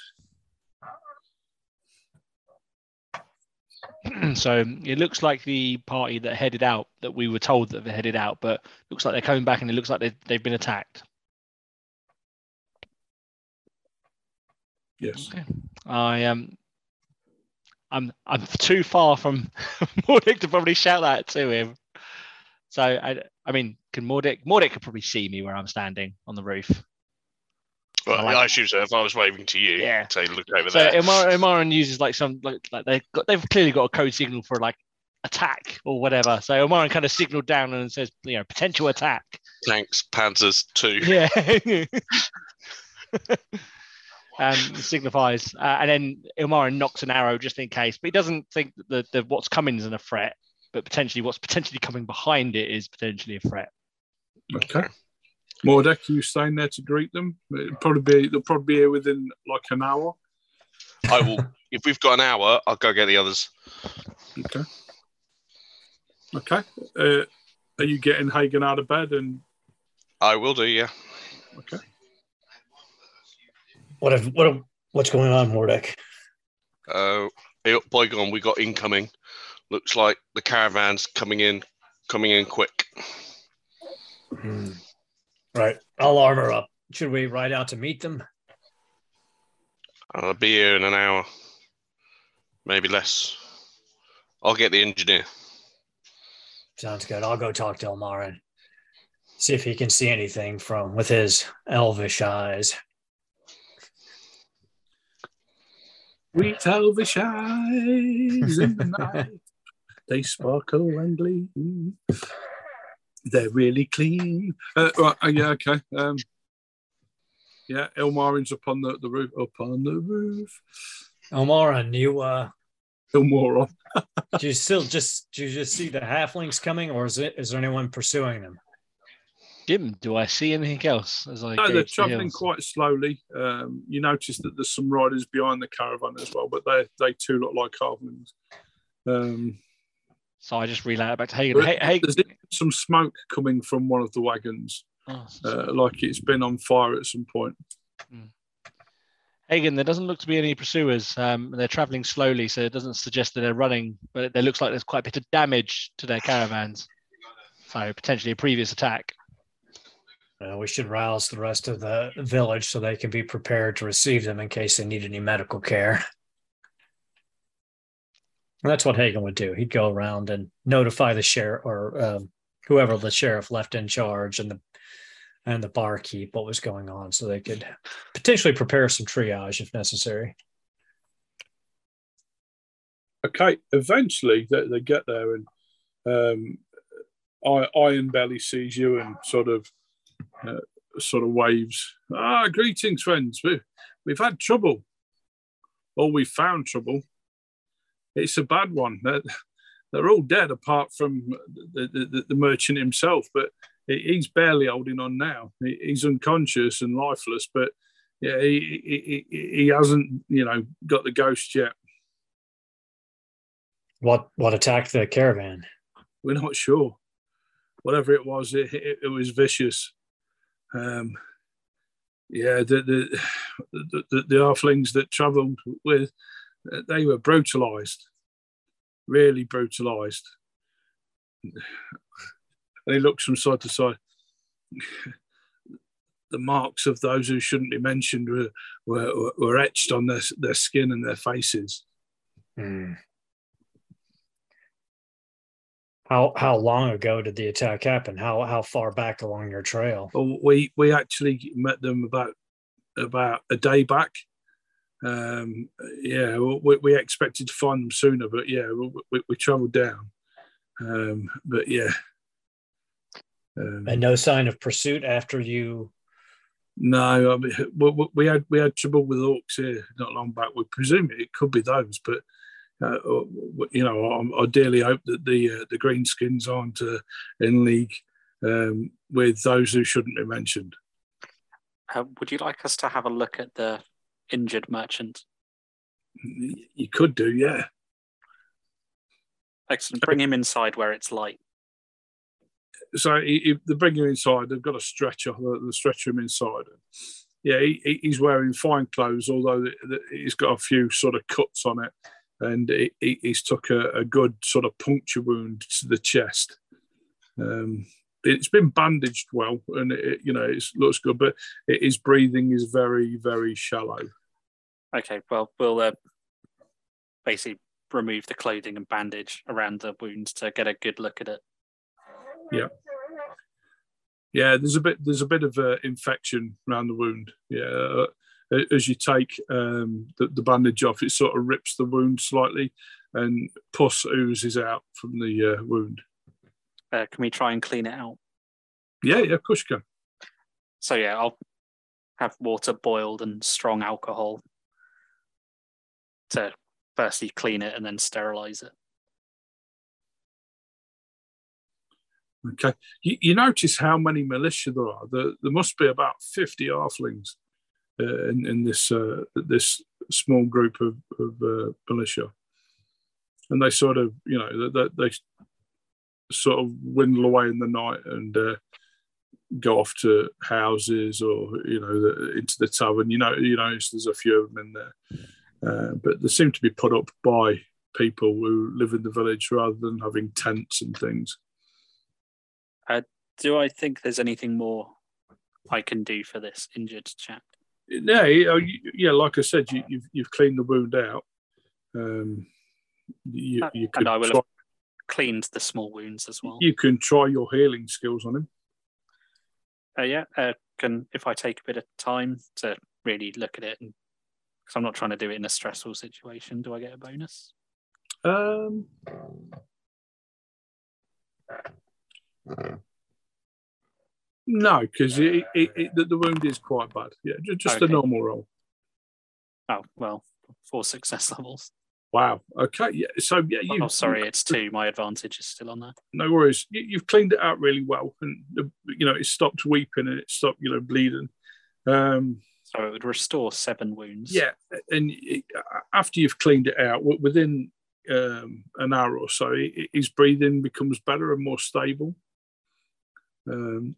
so it looks like the party that headed out that we were told that they headed out, but looks like they're coming back and it looks like they, they've been attacked. Yes. Okay. I am. Um, I'm I'm too far from Mordek to probably shout that to him. So I I mean, can Mordek Mordek could probably see me where I'm standing on the roof. Well, I like- I assume so. If I was waving to you, Yeah. say look over So there. Imar- Ilmarin uses like some like like they've got they've clearly got a code signal for like attack or whatever. So Ilmarin kind of signaled down and says, you know, potential attack. Tanks, Panzers, two. Yeah. um, signifies, uh, and then Ilmarin knocks an arrow just in case, but he doesn't think that the, the what's coming is a threat, but potentially what's potentially coming behind it is potentially a threat. Okay. Mordek, you staying there to greet them? It'll probably be they'll probably be here within like an hour. I will. if we've got an hour, I'll go get the others. Okay. Okay. Uh, are you getting Hagen out of bed? And I will do. Yeah. okay. What have, what have, what's going on, Mordek? Uh, hey up, Boygon, we got incoming. Looks like the caravan's coming in, coming in quick. Hmm. Right, I'll armor up. Should we ride out to meet them? I'll be here in an hour, maybe less. I'll get the engineer. Sounds good. I'll go talk to Ilmarin. See if he can see anything from with his elvish eyes. Sweet elvish eyes in the night. They sparkle and gleam. They're really clean. Uh, right, uh, yeah, okay. Um, yeah, Ilmarin's up on the, the roof. Up on the roof. Ilmarin, you uh Ilmoron. do you still just do you just see the halflings coming or is it is there anyone pursuing them? Jim, do I see anything else as I No, they're gauge the travelling quite slowly. Um, you notice that there's some riders behind the caravan as well, but they they too look like halflings. Um, So I just relay it back to Hagen. Hey, hey, there's some smoke coming from one of the wagons, oh, uh, like it's been on fire at some point. Hagen, there doesn't look to be any pursuers. Um, they're traveling slowly, so it doesn't suggest that they're running, but it looks like there's quite a bit of damage to their caravans. So potentially a previous attack. Uh, we should rouse the rest of the village so they can be prepared to receive them in case they need any medical care. And that's what Hagen would do. He'd go around and notify the sheriff or um, whoever the sheriff left in charge and the and the barkeep what was going on, so they could potentially prepare some triage if necessary. Okay, eventually they, they get there, and um, Iron Belly sees you and sort of uh, sort of waves. Ah, greetings, friends. We, we've had trouble, or we found trouble. It's a bad one. They're, they're all dead apart from the, the, the merchant himself, but he's barely holding on now. He's unconscious and lifeless, but yeah, he, he, he, hasn't, you know, got the ghost yet. What what attacked the caravan? We're not sure. Whatever it was, it, it, it was vicious. Um, yeah, the the, the the the halflings that travelled with, they were brutalised, really brutalised. And he looks from side to side. The marks of those who shouldn't be mentioned were were, were etched on their their skin and their faces. Hmm. How how long ago did the attack happen? How how far back along your trail? Well, we we actually met them about about a day back. Um, yeah, we, we expected to find them sooner, but yeah, we, we, we travelled down. Um, but yeah, um, And no sign of pursuit after you. no, I mean, we, we- we had we had trouble with orcs here not long back. We presume it could be those, but uh, you know, I, I dearly hope that the uh, the greenskins aren't uh, in league um, with those who shouldn't be mentioned. Uh, would you like us to have a look at the injured merchant? You could do, yeah. Excellent. Bring him inside where it's light. so he, he, they bring him inside. They've got a stretcher. They stretch him inside. Yeah, he, he- he's wearing fine clothes, although the, the, he's got a few sort of cuts on it, and he, he's took a, a good sort of puncture wound to the chest. Um, it's been bandaged well, and it, you know it looks good, but it, his breathing is very, very shallow. Okay, well, we'll uh, basically remove the clothing and bandage around the wounds to get a good look at it. Yeah, Yeah, there's a bit there's a bit of uh, infection around the wound. Yeah, uh, as you take um, the, the bandage off, it sort of rips the wound slightly, and pus oozes out from the uh, wound. Uh, can we try and clean it out? Yeah, yeah, of course you can. So yeah, I'll have water boiled and strong alcohol to firstly clean it and then sterilize it. Okay, you, you notice how many militia there are. There, there must be about fifty halflings uh, in in this uh, this small group of, of uh, militia, and they sort of you know they, they sort of windle away in the night and uh, go off to houses or you know the, into the tavern. You know, you know, there's a few of them in there, uh, but they seem to be put up by people who live in the village rather than having tents and things. Do I think there's anything more I can do for this injured chap? Yeah, you- you- yeah. Like I said, you, you've you've cleaned the wound out. Um, you, you and I will have cleaned the small wounds as well. you can try your healing skills on him. Uh, yeah, uh, can if I take a bit of time to really look at it, and because I'm not trying to do it in a stressful situation, do I get a bonus? Um, no, because it, it, it, the, wound is quite bad. Yeah, ju- just a normal roll. Oh well, four success levels. Wow. Okay. Yeah. So yeah, you. oh, sorry, it's two. My advantage is still on there. No worries. You, you've cleaned it out really well, and you know it stopped weeping and it stopped you know bleeding. Um, So it would restore seven wounds. yeah, and after you've cleaned it out, within um, an hour or so, his breathing becomes better and more stable. Um,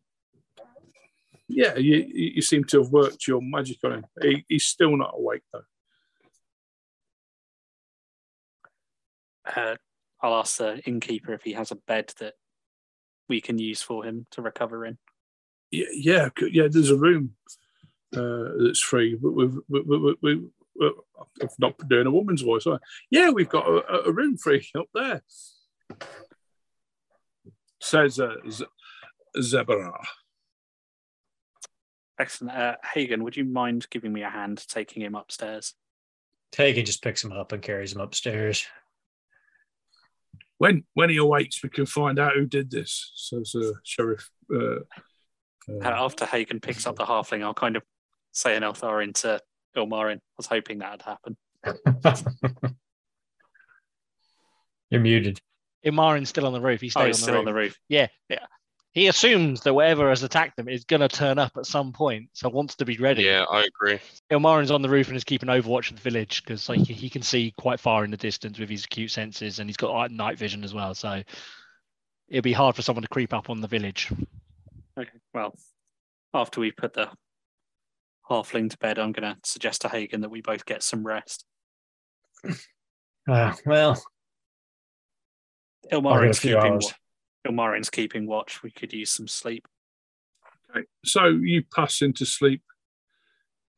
yeah, you, you you seem to have worked your magic on him. He, he's still not awake though. Uh, I'll ask the innkeeper if he has a bed that we can use for him to recover in. Yeah, yeah, yeah. There's a room uh, that's free, but we've we, we, we, we, we, I'm not doing a woman's voice. Are Yeah, we've got a, a room free up there. Says uh, Z- Zebra. Excellent. Uh, Hagen, would you mind giving me a hand taking him upstairs? Hagen just picks him up and carries him upstairs. When when he awakes, we can find out who did this. Says uh, Sheriff. Uh, Uh, after Hagen picks up the halfling, I'll kind of say an Eltharin to Ilmarin. I was hoping that had happened. You're muted. Ilmarin's still on the roof. He's Oh, he's on, the still roof. on the roof. Yeah, yeah. He assumes that whatever has attacked them is going to turn up at some point, so wants to be ready. Yeah, I agree. Ilmarin's on the roof and is keeping overwatch of the village because like he can see quite far in the distance with his acute senses, and he's got like, night vision as well. So it'd be hard for someone to creep up on the village. Okay. Well, after we put the halfling to bed, I'm going to suggest to Hagen that we both get some rest. Uh, well, I'll a Ilmarin's few keeping, hours. Wa- Ilmarin's keeping watch. We could use some sleep. okay. So you pass into sleep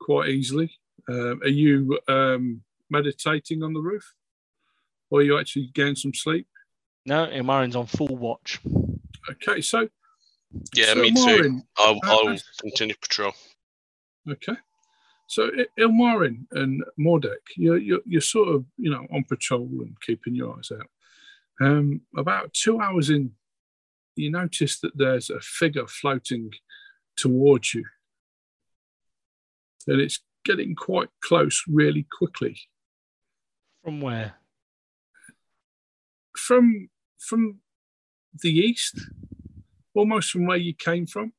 quite easily. Um, are you um, meditating on the roof, or are you actually getting some sleep? No, Ilmarin's on full watch. Okay, so Yeah, so me too. I'll, Uh, I'll uh, continue patrol. Okay. So I- Ilmarin and Mordek, you're, you're you're sort of you know on patrol and keeping your eyes out. Um, about two hours in, you notice that there's a figure floating towards you, and it's getting quite close really quickly From where? from from the east, almost from where you came from.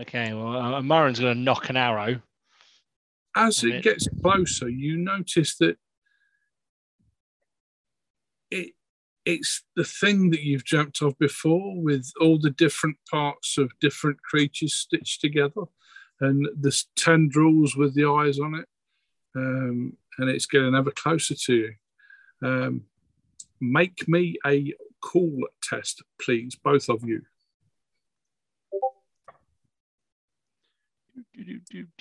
Okay, well, uh, Ilmarin's going to knock an arrow. as it it- gets closer, you notice that it it's the thing that you've dreamt of before, with all the different parts of different creatures stitched together, and the tendrils with the eyes on it, um, and it's getting ever closer to you. Um, make me a cool test, please, both of you.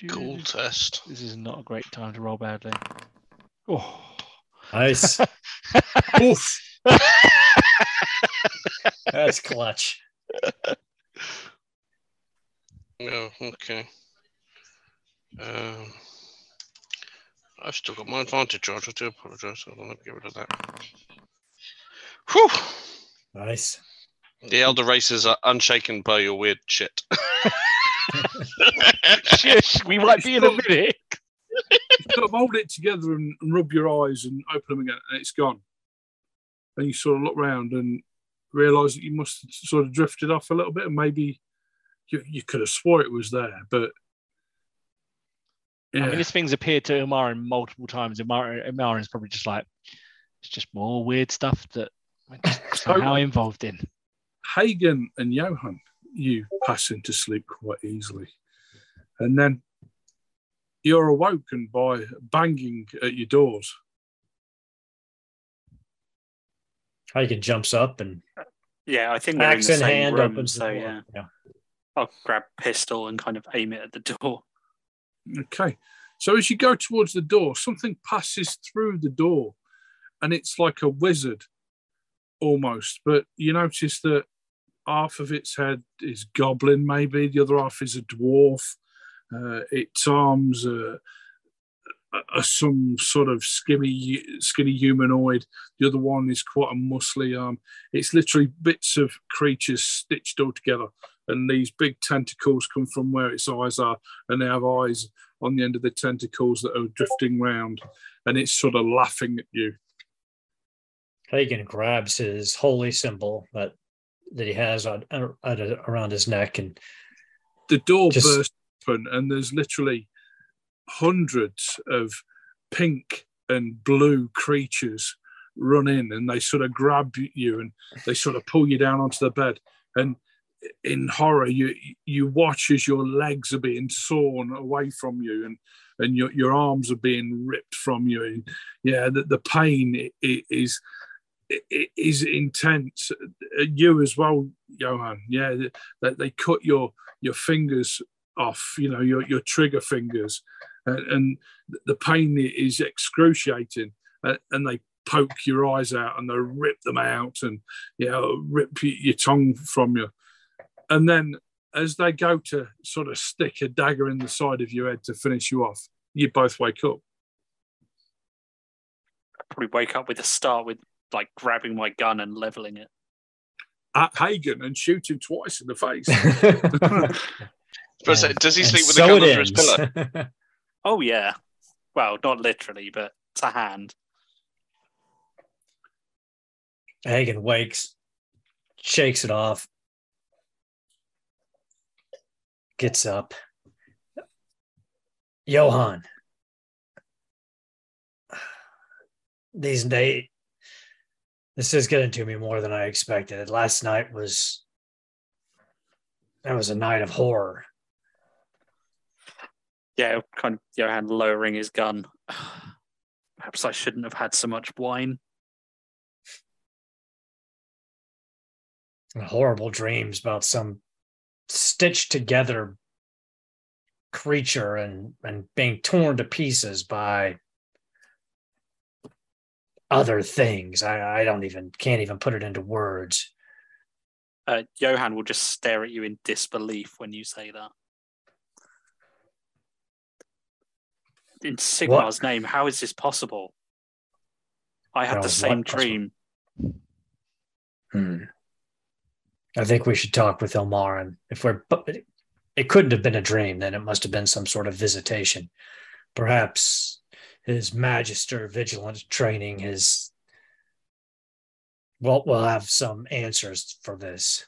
Cool test. This is not a great time to roll badly. Oh. Nice. Oof! That's clutch. Yeah, okay. Um, I've still got my advantage, George. I do apologise. I'm going to get rid of that. Whew! Nice. The elder races are unshaken by your weird shit. Shush, we might be in a minute. You've got to hold it together and, and rub your eyes and open them again, and it's gone. And you sort of look round and realise that you must have sort of drifted off a little bit, and maybe you, you could have swore it was there, but I mean, this thing's appeared to Ilmarin multiple times. Umar, Umarin's probably just like, it's just more weird stuff that we're somehow involved in. Hagen and Johan, you pass into sleep quite easily. And then you're awoken by banging at your doors. Hagen jumps up and Yeah, I think they're in the in same hand room, opens the so door. yeah, yeah. I'll grab pistol and kind of aim it at the door. Okay. So as you go towards the door, something passes through the door and it's like a wizard almost. But you notice that half of its head is goblin, maybe, the other half is a dwarf. Uh, its arms are, are some sort of skinny, skinny humanoid. The other one is quite a muscly arm. It's literally bits of creatures stitched all together. And these big tentacles come from where its eyes are, and they have eyes on the end of the tentacles that are drifting round, and it's sort of laughing at you. Hagen grabs his holy symbol that that he has on, uh, around his neck and The door Just- bursts open, and there's literally hundreds of pink and blue creatures run in, and they sort of grab you and they sort of pull you down onto the bed. And in horror, you you watch as your legs are being sawn away from you, and and your your arms are being ripped from you. And yeah, the, the pain is is intense. You as well, Johan. Yeah, they, they cut your your fingers off. You know your your trigger fingers, and, and the pain is excruciating. Uh, and they poke your eyes out and they rip them out and you know rip your tongue from you. And then as they go to sort of stick a dagger in the side of your head to finish you off, you both wake up. Probably wake up with a start with like grabbing my gun and leveling it. At Hagen and shoot him twice in the face. But so- does he sleep with so a gun under his pillow? Oh yeah, well not literally, but to hand. Hagen wakes, shakes it off, gets up. Johan, these days, this is getting to me more than I expected. Last night was that was a night of horror. Yeah, kind of Johan lowering his gun. Perhaps I shouldn't have had so much wine. and horrible dreams about some stitched together creature and and being torn to pieces by other things i i don't even can't even put it into words Uh, Johan will just stare at you in disbelief when you say that. In Sigmar's name, how is this possible? I had How the same dream. Hmm. i think we should talk with Ilmarin. if we're but it couldn't have been a dream then it must have been some sort of visitation perhaps his magister vigilant training his well we'll have some answers for this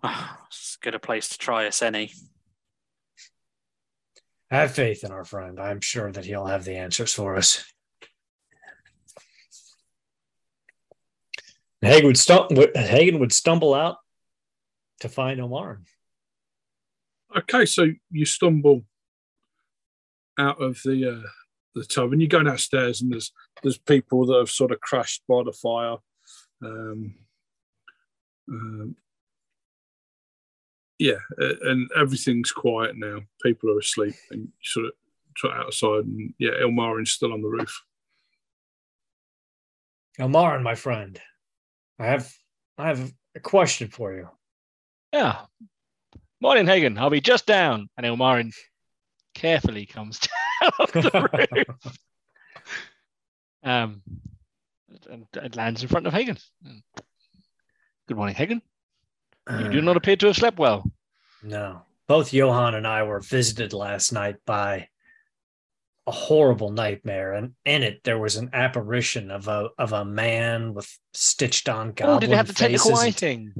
As good a place to try us any. Have faith in our friend i'm sure that he'll have the answers for us Hagen would, stum- Hagen would stumble out to find Omar. Okay, so you stumble out of the uh, the tub, and you go downstairs, and there's there's people that have sort of crashed by the fire. Um, um, yeah, uh, and everything's quiet now. People are asleep, and sort of trot outside, and yeah, Ilmarin's still on the roof. Omar, my friend, I have I have a question for you. Yeah. Morning, Hagen. I'll be just down. And Ilmarin carefully comes down off the roof. Um, and, and lands in front of Hagen. Good morning, Hagen. You do not appear to have slept well. No. Both Johan and I were visited last night by a horrible nightmare, and in it there was an apparition of a of a man with stitched on goblin Oh, did it have the technical thing?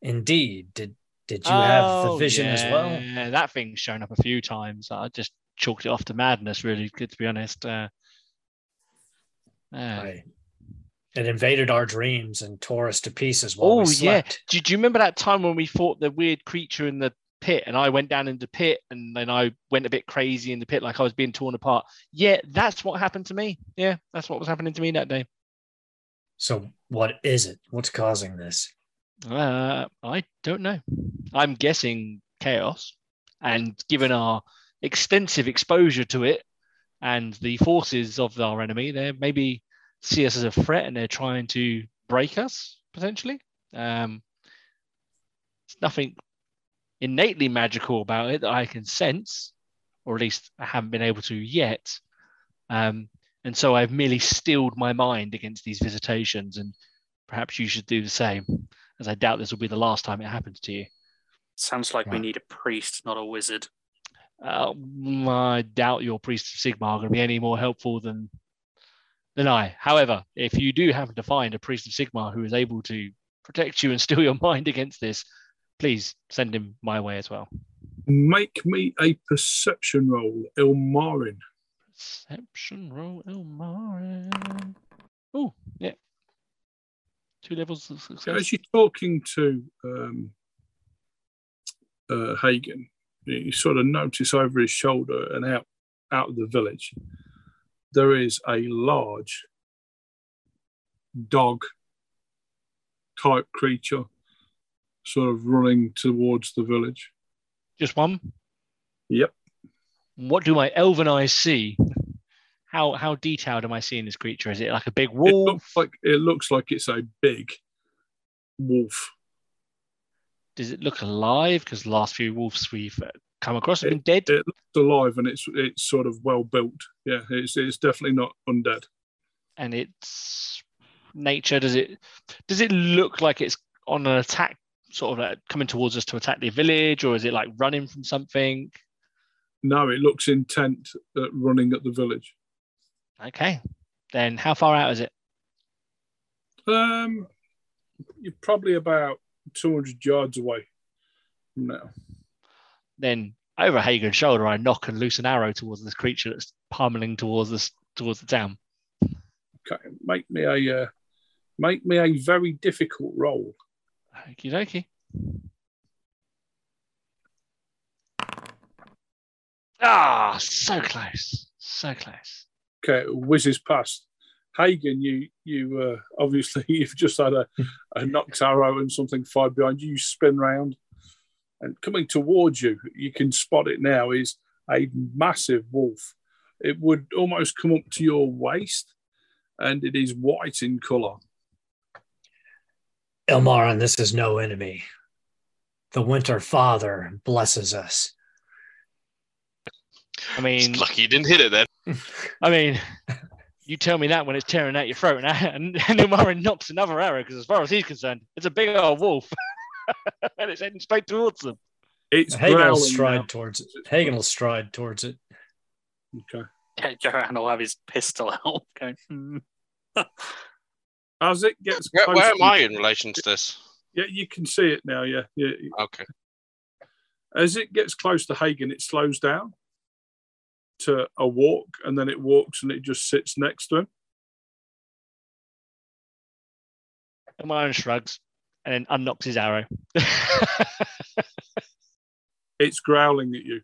Indeed, did did you have the Oh, vision as well? Yeah, that thing's shown up a few times. I just chalked it off to madness, really, good to be honest. Uh, yeah. Right. It invaded our dreams and tore us to pieces while Oh, we yeah. slept. Do, do you remember that time when we fought the weird creature in the pit and I went down in the pit and then I went a bit crazy in the pit like I was being torn apart? Yeah, that's what happened to me. Yeah, that's what was happening to me that day. So what is it? What's causing this? Uh, I don't know. I'm guessing chaos. And given our extensive exposure to it and the forces of our enemy, there maybe see us as a threat and they're trying to break us potentially. Um, it's nothing innately magical about it that I can sense, or at least I haven't been able to yet. Um, and so I've merely steeled my mind against these visitations, and perhaps you should do the same, as I doubt this will be the last time it happens to you. Sounds like we need a priest, not a wizard. Uh, I doubt your priest of Sigmar are going to be any more helpful than than I. However, if you do happen to find a priest of Sigmar who is able to protect you and steal your mind against this, please send him my way as well. Make me a perception roll, Ilmarin. Perception roll Ilmarin. Oh, yeah. Two levels of So success. as you're talking to um, uh, Hagen, you sort of notice over his shoulder and out out of the village, there is a large dog type creature sort of running towards the village. Just one. Yep. What do my elven eyes see? How how detailed am I seeing this creature? Is it like a big It wolf? looks like it looks like it's a big wolf. Does it look alive? Because last few wolves we've come across been dead. It looks alive and it's it's sort of well built. Yeah, it's it's definitely not undead. and its nature does it does it look like it's on an attack sort of like coming towards us to attack the village or is it like running from something No, it looks intent at running at the village. okay then how far out is it Um, you're probably about 200 yards away from now. Then over Hagen's shoulder I knock and loose an arrow towards this creature that's pummeling towards us towards the town Okay, make me a uh, make me a very difficult roll. Okie dokie. Ah, so close, so close. Okay, whizzes past. Hagen, you you uh, obviously you've just had a, a knocked arrow and something fired behind you. You spin round, and coming towards you, you can spot it now. Is a massive wolf. It would almost come up to your waist, and it is white in colour. Ilmarin, this is no enemy. The Winter Father blesses us. I mean, It's lucky you didn't hit it then. I mean, you tell me that when it's tearing out your throat, and, and, and Ilmarin knocks another arrow because, as far as he's concerned, it's a big old wolf, and it's heading straight towards them. It's Hagen will stride now. towards it. Hagen will stride towards it. Okay. Yeah, Johan will have his pistol out going, hmm. As it gets Where, where am I in relation to this? Yeah, you can see it now. Yeah, yeah. Okay. As it gets close to Hagen, it slows down to a walk, and then it walks and it just sits next to him. Ilmarin shrugs and then unknocks his arrow It's growling at you.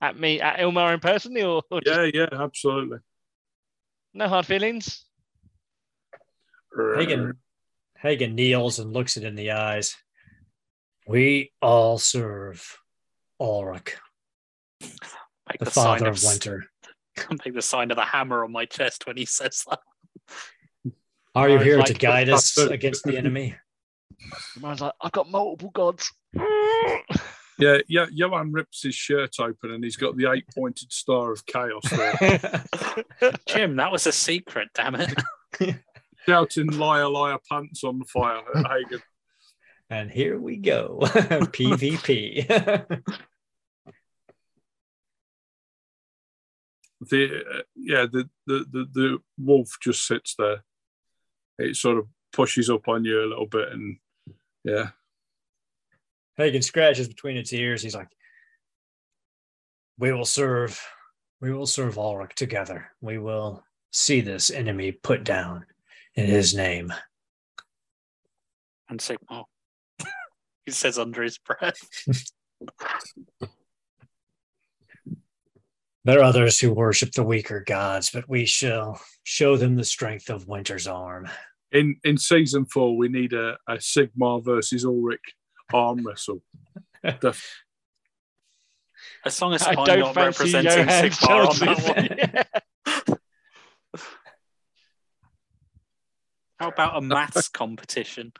at me, at Ilmarin personally, or, or just Yeah, yeah, absolutely. no hard feelings. Hagen, Hagen kneels and looks it in the eyes. We all serve Ulric, make the the, sign father of, of winter. make the sign of the hammer on my chest when he says that. Are you here like- to guide us against the enemy? Ilmarin's like, I've got multiple gods. Yeah, yeah. Johan rips his shirt open, and he's got the eight-pointed star of chaos there, Jim, that was a secret, damn it. shouting "Liar, liar, pants on fire!" at Hagen. and here we go. PvP. the uh, yeah the, the the the wolf just sits there. It sort of pushes up on you a little bit, and yeah, Hagen scratches between its ears. He's like, "We will serve. We will serve Ulric together. We will see this enemy put down in his name." And Sigmar. Oh. he says under his breath. There are others who worship the weaker gods, but we shall show them the strength of Winter's arm. In in season four we need a, a Sigmar versus Ulric arm wrestle. Def- As long as I I'm don't representing Johan Sigmar on Schultz. that one. How about a maths competition?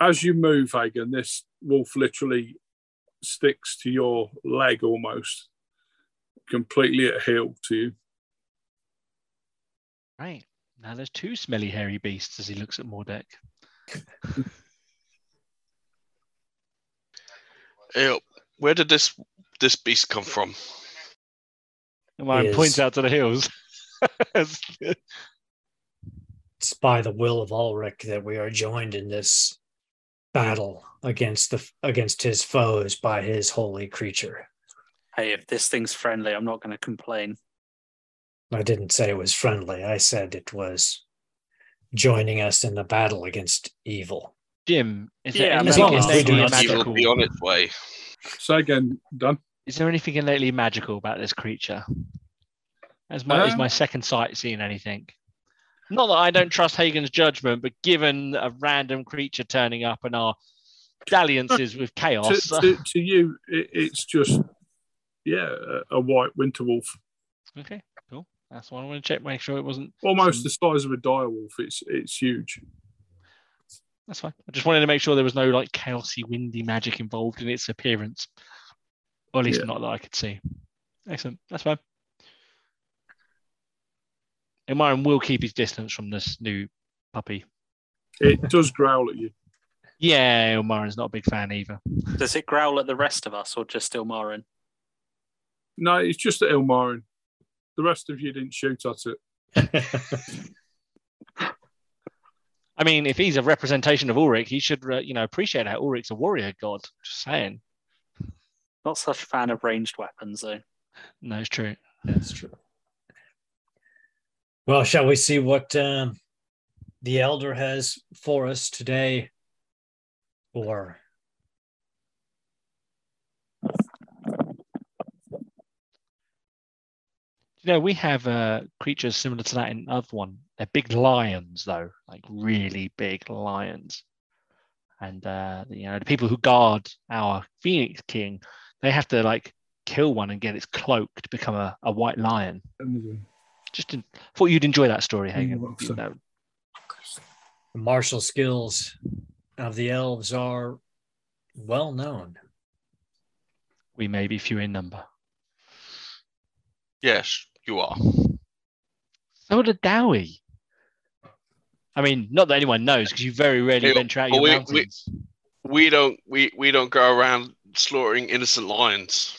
as you move, Hagen, this wolf literally sticks to your leg almost, completely at heel to you. Right. Now there's two smelly hairy beasts as he looks at Mordek. Yeah, where did this this beast come from? And mine points out to the hills. It's by the will of Ulric that we are joined in this battle against the against his foes by his holy creature. Hey, if this thing's friendly, I'm not going to complain. I didn't say it was friendly. I said it was joining us in the battle against evil. Jim, is there Yeah, as anything long as we do innately not Evil magical? be on its way. So again, done. Is there anything innately magical about this creature? As my is Um, my second sight seeing anything? Not that I don't trust Hagen's judgment, but given a random creature turning up and our dalliances with To, chaos, to, to you, it, it's just yeah, a, a white winter wolf, okay, cool. That's what I want to check. Make sure it wasn't. almost the size of a dire wolf. It's it's huge. That's fine. I just wanted to make sure there was no like chaosy, windy magic involved in its appearance, or at least Yeah. not that I could see. Excellent. That's fine. And Myron will keep his distance from this new puppy. It does growl at you. Yeah, Ilmarin's not a big fan either. Does it growl at the rest of us or just Ilmarin? No, it's just at Ilmarin. The rest of you didn't shoot at it. I mean, if he's a representation of Ulric, he should, uh, you know, appreciate how Ulric's a warrior god. Just saying. Not such a fan of ranged weapons, though. No, it's true. That's true. Well, shall we see what um, the elder has for us today? Or You know, we have uh, creatures similar to that in other one. They're big lions, though, like really big lions. And uh, you know, the people who guard our Phoenix King, they have to like kill one and get its cloak to become a, a white lion. Just in, thought you'd enjoy that story, Hagen. well, You know, the martial skills of the elves are well known. we may be few in number. Yes, you are. So did Dawi. I mean, not that anyone knows, because you very rarely Yeah, venture out your we- we- mountains. We don't we, we don't go around slaughtering innocent lions.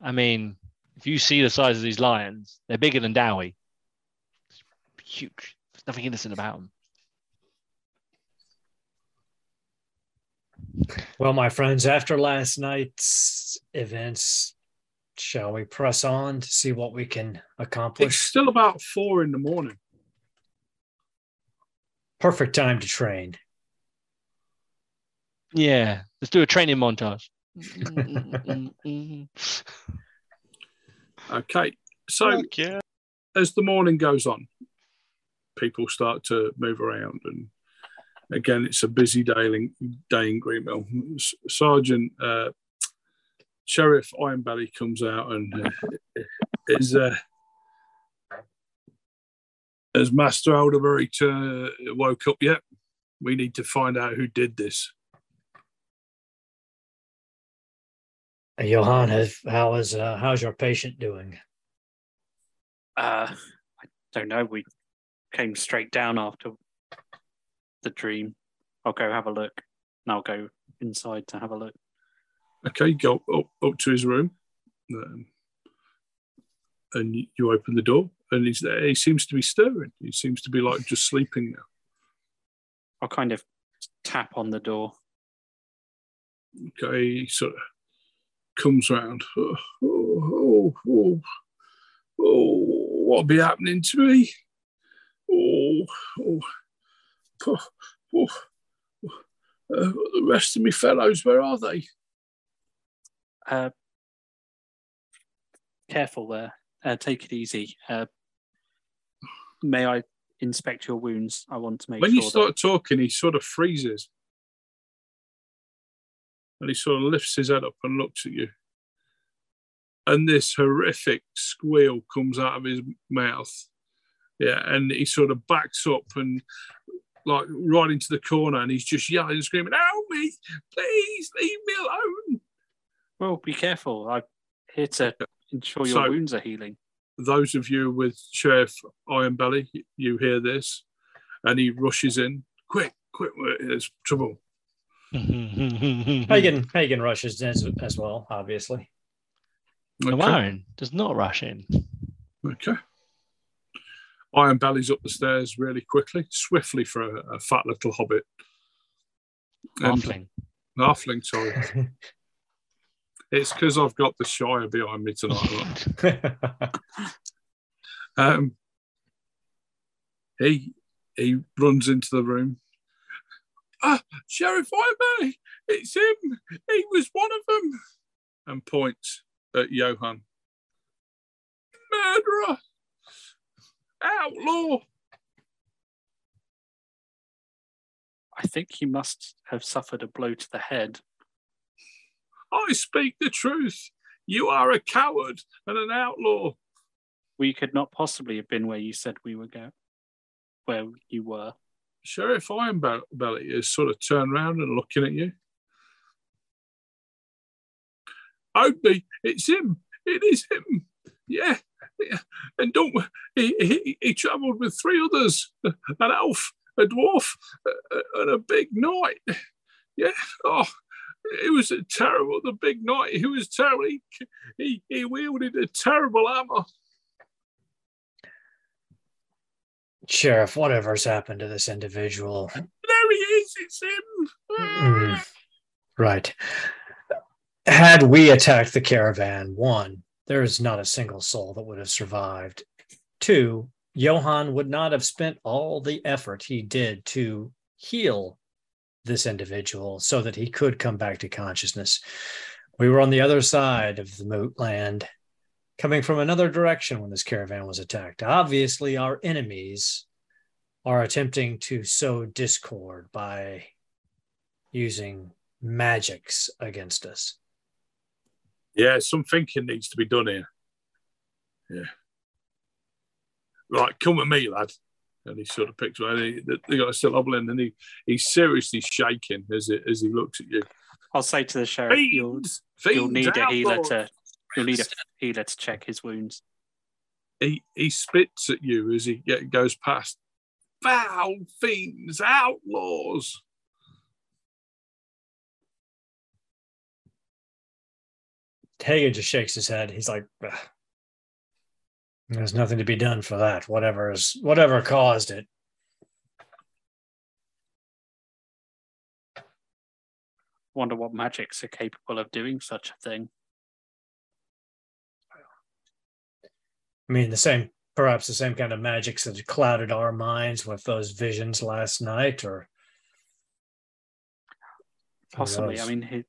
I mean, if you see the size of these lions, they're bigger than Dawi. Huge. There's nothing innocent about them. Well, my friends, after last night's events, shall we press on to see what we can accomplish? It's still about four in the morning. Perfect time to train. Yeah, let's do a training montage. Okay, so Fuck as the morning goes on, people start to move around, and again, it's a busy day in, day in Greenville. S- Sergeant uh, Sheriff Ironbelly comes out and uh, is uh, has Master Alderbury to, woke up yet? We need to find out who did this. Uh, Johan, have, how is uh, how's your patient doing? Uh, I don't know. We came straight down after the dream. I'll go have a look, and I'll go inside to have a look. Okay, go up, up to his room. Um, and you- open the door, and he's there. He seems to be stirring. He seems to be like just sleeping now. I'll kind of tap on the door. Okay, he sort of comes round. Oh, oh, oh, oh, what'll be happening to me? Oh, oh, oh, oh. Uh, the rest of me fellows, where are they? Uh, careful there. Uh, take it easy. Uh, may I inspect your wounds? I want to make when sure you start talking, he sort of freezes. And he sort of lifts his head up and looks at you. And this horrific squeal comes out of his mouth. Yeah, and he sort of backs up and like right into the corner and he's just yelling and screaming, Help me! Please leave me alone. That. Well, be careful. I'm here to ensure your So- wounds are healing. Those of you with Sheriff Ironbelly, you hear this, and he rushes in. Quick, quick, there's trouble. Hagen Hagen rushes as, as well, obviously. Okay. Warren does not rush in. Okay. Ironbelly's up the stairs really quickly, swiftly for a, a fat little hobbit. And- Halfling. Halfling, sorry. It's because I've got the Shire behind me tonight. look. Um, he he runs into the room. Ah, Sheriff Ironbelly, it's him. He was one of them. And points at Johan. Murderer, outlaw. I think he must have suffered a blow to the head. I speak the truth. You are a coward and an outlaw. We could not possibly have been where you said we were going, where you were. Sheriff Ironbelly is sort of turned around and looking at you. Odie, it's him. It is him. Yeah. yeah. And don't he, he, he travelled with three others an elf, a dwarf, and a big knight. Yeah. Oh, it was a terrible, the big knight. He was terrible. He, he, he wielded a terrible hammer. Sheriff, whatever's happened to this individual? There he is. It's him. Mm. Right. Had we attacked the caravan, one, there is not a single soul that would have survived. Two, Johan would not have spent all the effort he did to heal this individual so that he could come back to consciousness. We were on the other side of the moot land, coming from another direction when this caravan was attacked. Obviously, our enemies are attempting to sow discord by using magics against us. Yeah, some thinking needs to be done here. Yeah. Right, come with me, lad. And he sort of picks one. He, they got still hobbling, and he, he's seriously shaking as it, as he looks at you. I'll say to the sheriff, you'll, Fiends, you'll need a healer outlaws. to you'll need a healer to check his wounds. He he spits at you as he get, goes past. Foul fiends, outlaws. Hagen just shakes his head. He's like, "Ugh. "There's nothing to be done for that. Whatever is whatever caused it." Wonder what magics are capable of doing such a thing. I mean, the same, perhaps the same kind of magics that clouded our minds with those visions last night, or Possibly. I mean,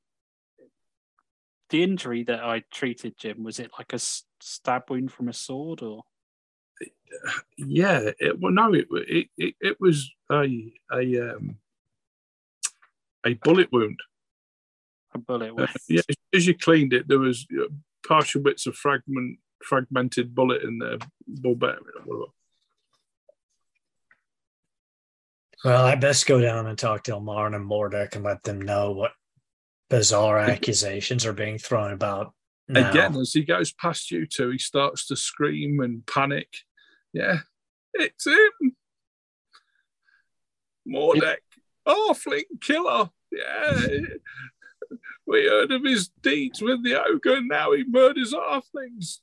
the injury that I treated, Jim, was it like a stab wound from a sword, or Yeah, it, well, no, it, it it it was a a um a bullet wound. a bullet Uh, wound? yeah, as you cleaned it, there was uh, partial bits of fragment, fragmented bullet in there, bulbarian or whatever. well, I best go down and talk to Elmar and Mordek and let them know what bizarre accusations are being thrown about. Now. Again, as he goes past you two, he starts to scream and panic. Yeah, it's him. Mordek, Halfling killer. Yeah. We heard of his deeds with the ogre, and now he murders halflings.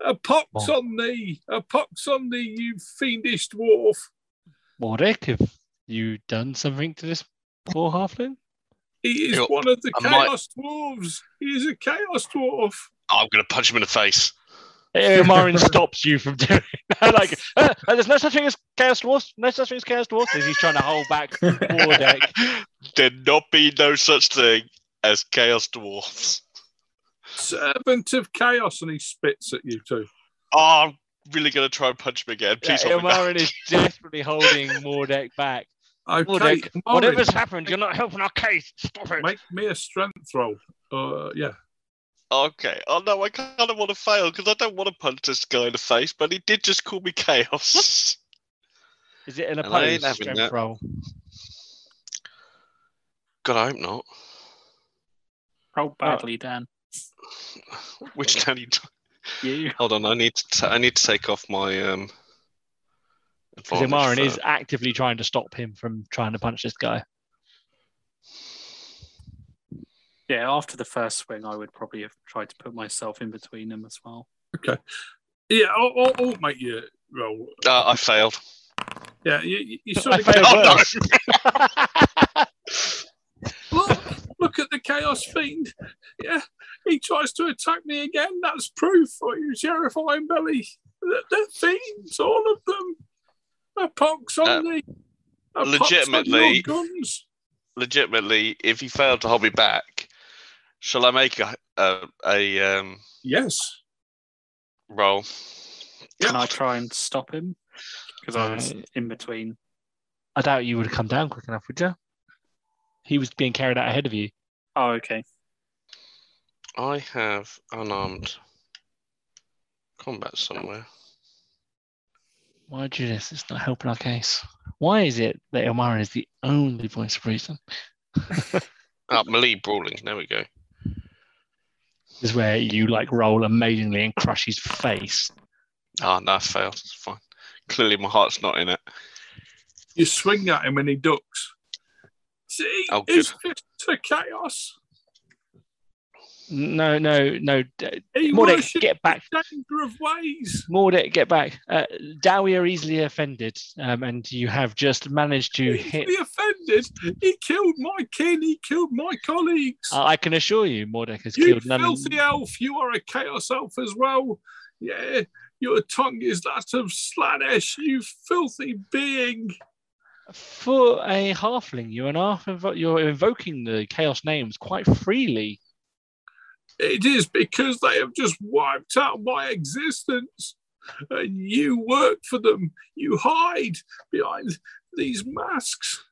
A pox Oh. on thee! A pox on thee, you fiendish dwarf! Mordek, have you done something to this poor halfling? He is Yo, one of the I might- chaos dwarves. He is a chaos dwarf. I'm going to punch him in the face. Marin stops you from doing that. like, uh, uh, there's no such thing as chaos dwarfs. No such thing as chaos dwarfs. As he's trying to hold back Mordek. There not be no such thing as chaos dwarfs. Servant of chaos, and he spits at you too. Oh, I'm really going to try and punch him again. Yeah, Please hold me. Ilmarin is desperately holding Mordek back. Okay, Mordek, Marin, whatever's happened, you're not helping our case. Stop it. make me a strength roll. Uh, yeah. Okay. Oh no, I kind of want to fail because I don't want to punch this guy in the face, but he did just call me chaos. Is it an And I ain't opposed strength that. roll? God, I hope not. Roll badly, Dan. Which Danny? You. Hold on, I need to. ta- I need to take off my um. Because advantage Ilmarin is actively trying to stop him from trying to punch this guy. Yeah, after the first swing, I would probably have tried to put myself in between them as well. Okay. Yeah, I'll, I'll, I'll make you roll. Uh, I failed. Yeah, you, you, you I sort of failed Oh, no. look, look at the chaos fiend. Yeah, he tries to attack me again. That's proof for you, Sheriff Ironbelly. They're, they're fiends, all of them. A pox on Uh, thee. A pox on legitimately- your guns. Legitimately, if he failed to hold me back, shall I make a a, a um Yes. roll? Can I try and stop him? Because I was Uh, in between. I doubt you would have come down quick enough, would you? He was being carried out ahead of you. Oh, okay. I have unarmed combat somewhere. Why do this? It's not helping our case. Why is it that Ilmarin is the only voice of reason? Ah, melee brawling. There we go. This Is where you like roll amazingly and crush his face. Ah, no, I failed. It's fine. Clearly, my heart's not in it. You swing at him and he ducks. See, Oh, his fists are chaos. No, no, no. He Mordek, get back. danger of ways. Mordek, get back. Uh, Dawi are easily offended, um, and you have just managed to He's hit. be offended. He killed my kin. He killed my colleagues. I I can assure you, Mordek has you killed none. filthy elf. You are a chaos elf as well. Yeah, your tongue is that of Slaanesh. You filthy being. For a halfling, you're an half. Invo- you're invoking the chaos names quite freely. It is because they have just wiped out my existence. And you work for them. You hide behind these masks.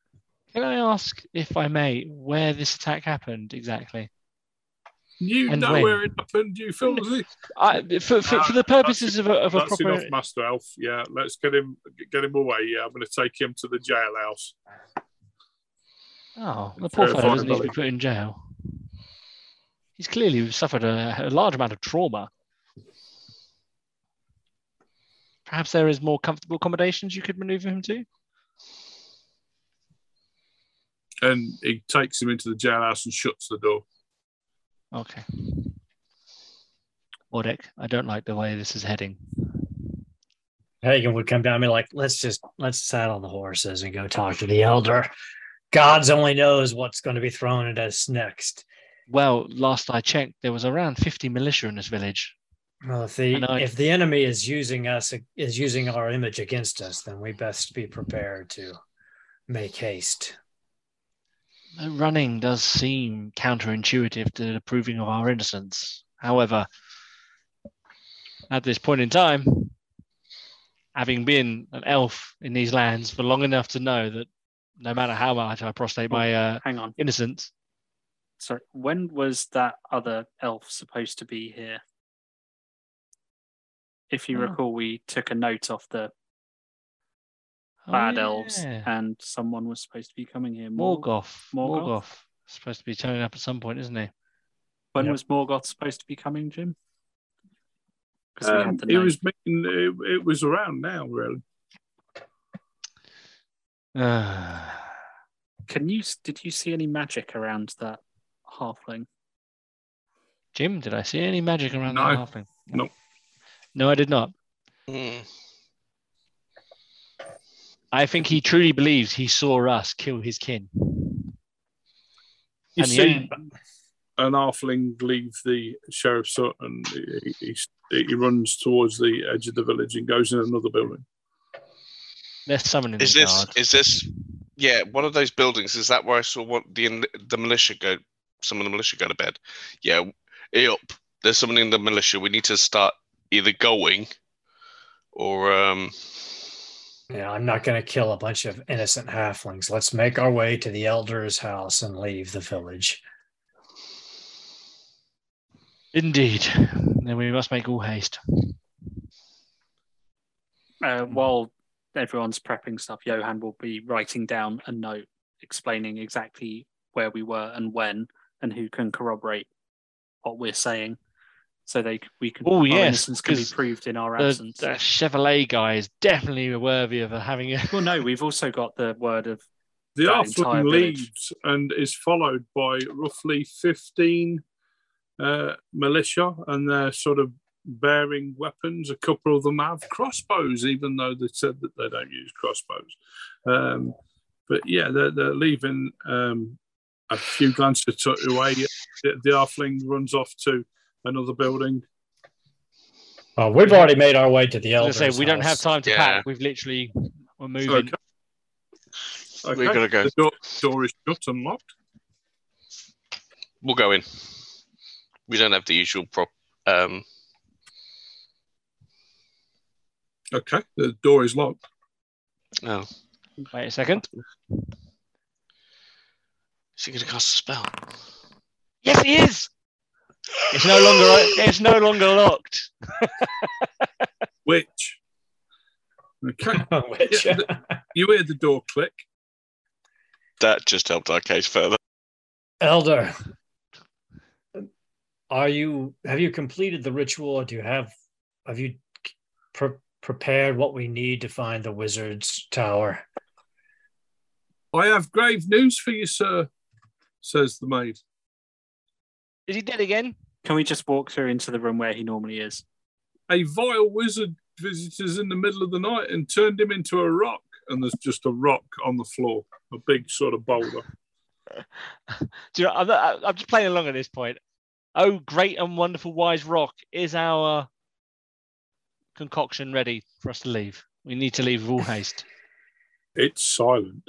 Can I ask, if I may, where this attack happened exactly? You And know when? where it happened, you filthy. I, for, for, for the purposes of a, of a That's proper. enough, Master Elf. Yeah, let's get him get him away. Yeah, I'm going to take him to the jailhouse. Oh, the poor fellow doesn't need to be put in jail. He's clearly suffered a, a large amount of trauma. Perhaps there is more comfortable accommodations you could maneuver him to. And he takes him into the jailhouse and shuts the door. Okay. Mordek, I don't like the way this is heading. Hagen would come down and be like, let's just let's saddle the horses and go talk to the elder. God's only knows what's going to be thrown at us next. Well, last I checked, there was around 50 militia in this village. Well, if the I if the enemy is using us is using our image against us, then we best be prepared to make haste. Running does seem counterintuitive to the proving of our innocence. However, at this point in time, having been an elf in these lands for long enough to know that no matter how much I prostrate my uh, Hang on. innocence, Sorry. When was that other elf supposed to be here? If you Oh. recall, we took a note off the Oh, bad elves, and someone was supposed to be coming here. Mor- Morgoth. Morgoth? Morgoth. Supposed to be turning up at some point, isn't he? When Yep. was Morgoth supposed to be coming, Jim? Because Um, it was making, it, it was around now, really. Can you? Did you see any magic around that halfling? Jim, did I see any magic around No. that halfling? No. No, I did not. Hmm. I think he truly believes he saw us kill his kin. You And the see only- an halfling leave the sheriff's hut and he, he, he runs towards the edge of the village and goes in another building. They're summoning Is the this guard. is this yeah one of those buildings? Is that where I saw what the the militia go? Some of the militia go to bed. Yeah, up. There's someone in the militia. We need to start either going or um. Yeah, I'm not going to kill a bunch of innocent halflings. Let's make our way to the elder's house and leave the village. Indeed. Then we must make all haste. Uh, while everyone's prepping stuff, Johan will be writing down a note explaining exactly where we were and when, and who can corroborate what we're saying, so they we can Oh, our yes, innocence can be 'cause proved in our The, absence. the Chevrolet guy is definitely worthy of having a. Well, no, we've also got the word of The That entire leaves and is followed by roughly 15 uh, militia, and they're sort of bearing weapons. A couple of them have crossbows, even though they said that they don't use crossbows. Um, but yeah, they're, they're leaving. Um, a few glances to- away. The, the halfling runs off to another building. Well, we've already made our way to the I elder's was gonna say, we don't have time to Yeah. pack. We've literally we're moving. Okay. We gotta go. The door, door is shut and locked. We'll go in. We don't have the usual prop. Um, Okay, the door is locked. oh, Wait a second. Is he going to cast a spell? Yes, he is. It's no longer. It's no longer locked. Which? Okay, Which, Yeah, you hear the door click. That just helped our case further. Elder, are you? Have you completed the ritual? Or do you have? Have you pre- prepared what we need to find the wizard's tower? I have grave news for you, sir, says the maid. Is he dead again? Can we just walk through into the room where he normally is? A vile wizard visited us in the middle of the night and turned him into a rock. And there's just a rock on the floor, a big sort of boulder. Do you know, I'm, not- I'm just playing along at this point. Oh, great and wonderful, wise rock! Is our concoction ready for us to leave? We need to leave with all haste. It's silent.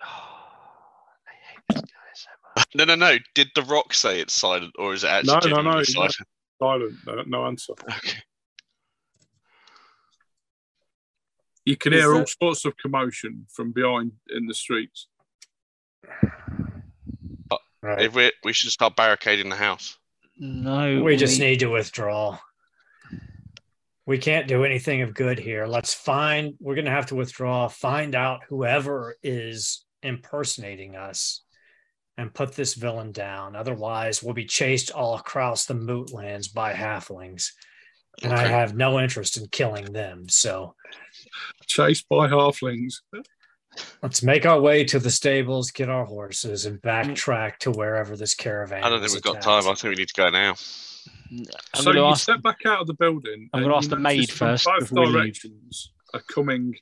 I hate this guy so much. No, no, no. Did the rock say it's silent, or is it actually No, no, genuinely no, no. silent? Silent. No, no answer. Okay. You can Is hear all sorts of commotion from behind in the streets. Right. If we we should start barricading the house. No, We just need to withdraw. We can't do anything of good here. Let's find, we're going to have to withdraw, find out whoever is impersonating us and put this villain down. Otherwise, we'll be chased all across the mootlands by halflings. And I have no interest in killing them. So Chased by halflings. let's make our way to the stables, get our horses, and mm. backtrack to wherever this caravan I don't was think we've got time. I think we need to go now. I'm so going to you ask. step back out of the building. I'm gonna ask the maid from first Both before we directions are coming.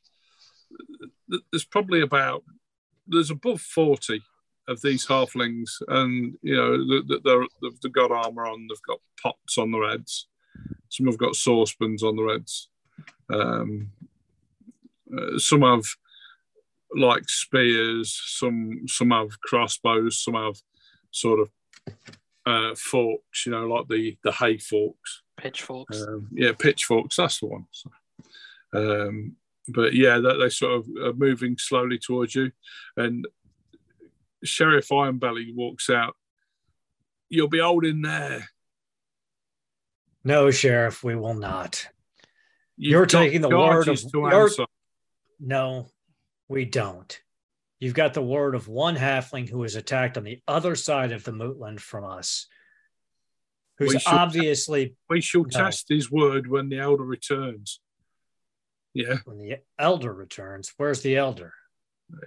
There's probably about there's above forty of these halflings, and you know th- th- they're, they've, they've got armor on. They've got pots on their heads. Some have got saucepans on their heads. Um, uh, some have like spears. Some some have crossbows. Some have sort of uh, forks. You know, like the the hay forks. Pitchforks. Um, yeah, pitchforks. That's the one. So, um, but yeah, they sort of are moving slowly towards you, and Sheriff Ironbelly walks out. You'll be holding there. No, Sheriff, we will not. You've You're taking the word of- answer. No, we don't. You've got the word of one halfling who was attacked on the other side of the mootland from us, who's We obviously We shall No. test his word when the elder returns. Yeah, when the elder returns. Where's the elder?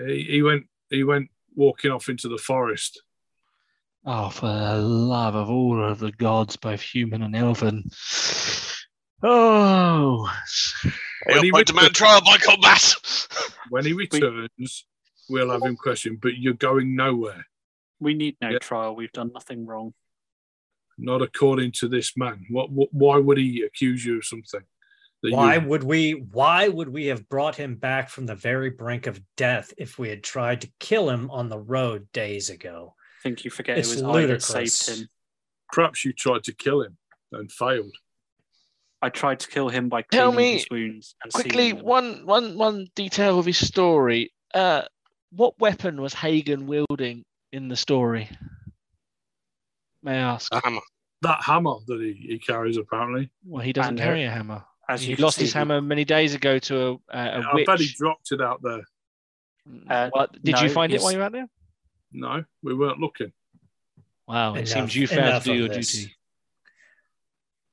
he, he went. He went walking off into the forest. Oh, for the love of all of the gods, both human and elven. Oh, When he I returns- demand trial by combat. When he returns, we'll have him questioned, But you're going nowhere. We need no Yeah. trial. We've done nothing wrong. Not according to this man. What? what why would he accuse you of something? That you- Why would we why would we have brought him back from the very brink of death if we had tried to kill him on the road days ago? I think you forget It's it was I that saved him. perhaps you tried to kill him and failed? I tried to kill him by Tell cleaning me his wounds and quickly, sealing one, one, one detail of his story. Uh, what weapon was Hagen wielding in the story? May I ask? A hammer. That hammer that he, he carries apparently. Well, he doesn't and carry a hammer. As He you lost his hammer many days ago to a, a, a I witch. bet he dropped it out there. Uh, What, did you find it while you were out there? No, we weren't looking. Wow, it Enough- seems you failed to do your this. duty.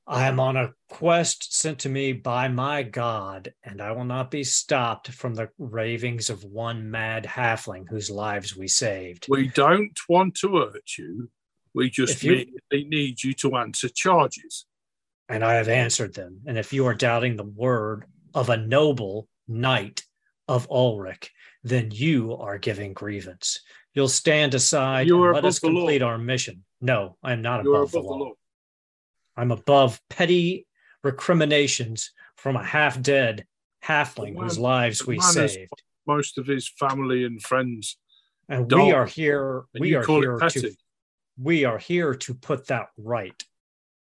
I am on a quest sent to me by my God, and I will not be stopped from the ravings of one mad halfling whose lives we saved. We don't want to hurt you. We just If you- need, need you to answer charges. And I have answered them. And if you are doubting the word of a noble knight of Ulric, then you are giving grievance. You'll stand aside You and let us law. complete our mission. No, I am not You're above, the, above the law. law. I'm above petty recriminations from a half dead halfling The whose lives we man saved. Most of his family and friends. And we are here. And We you are here it to we are here to put that right.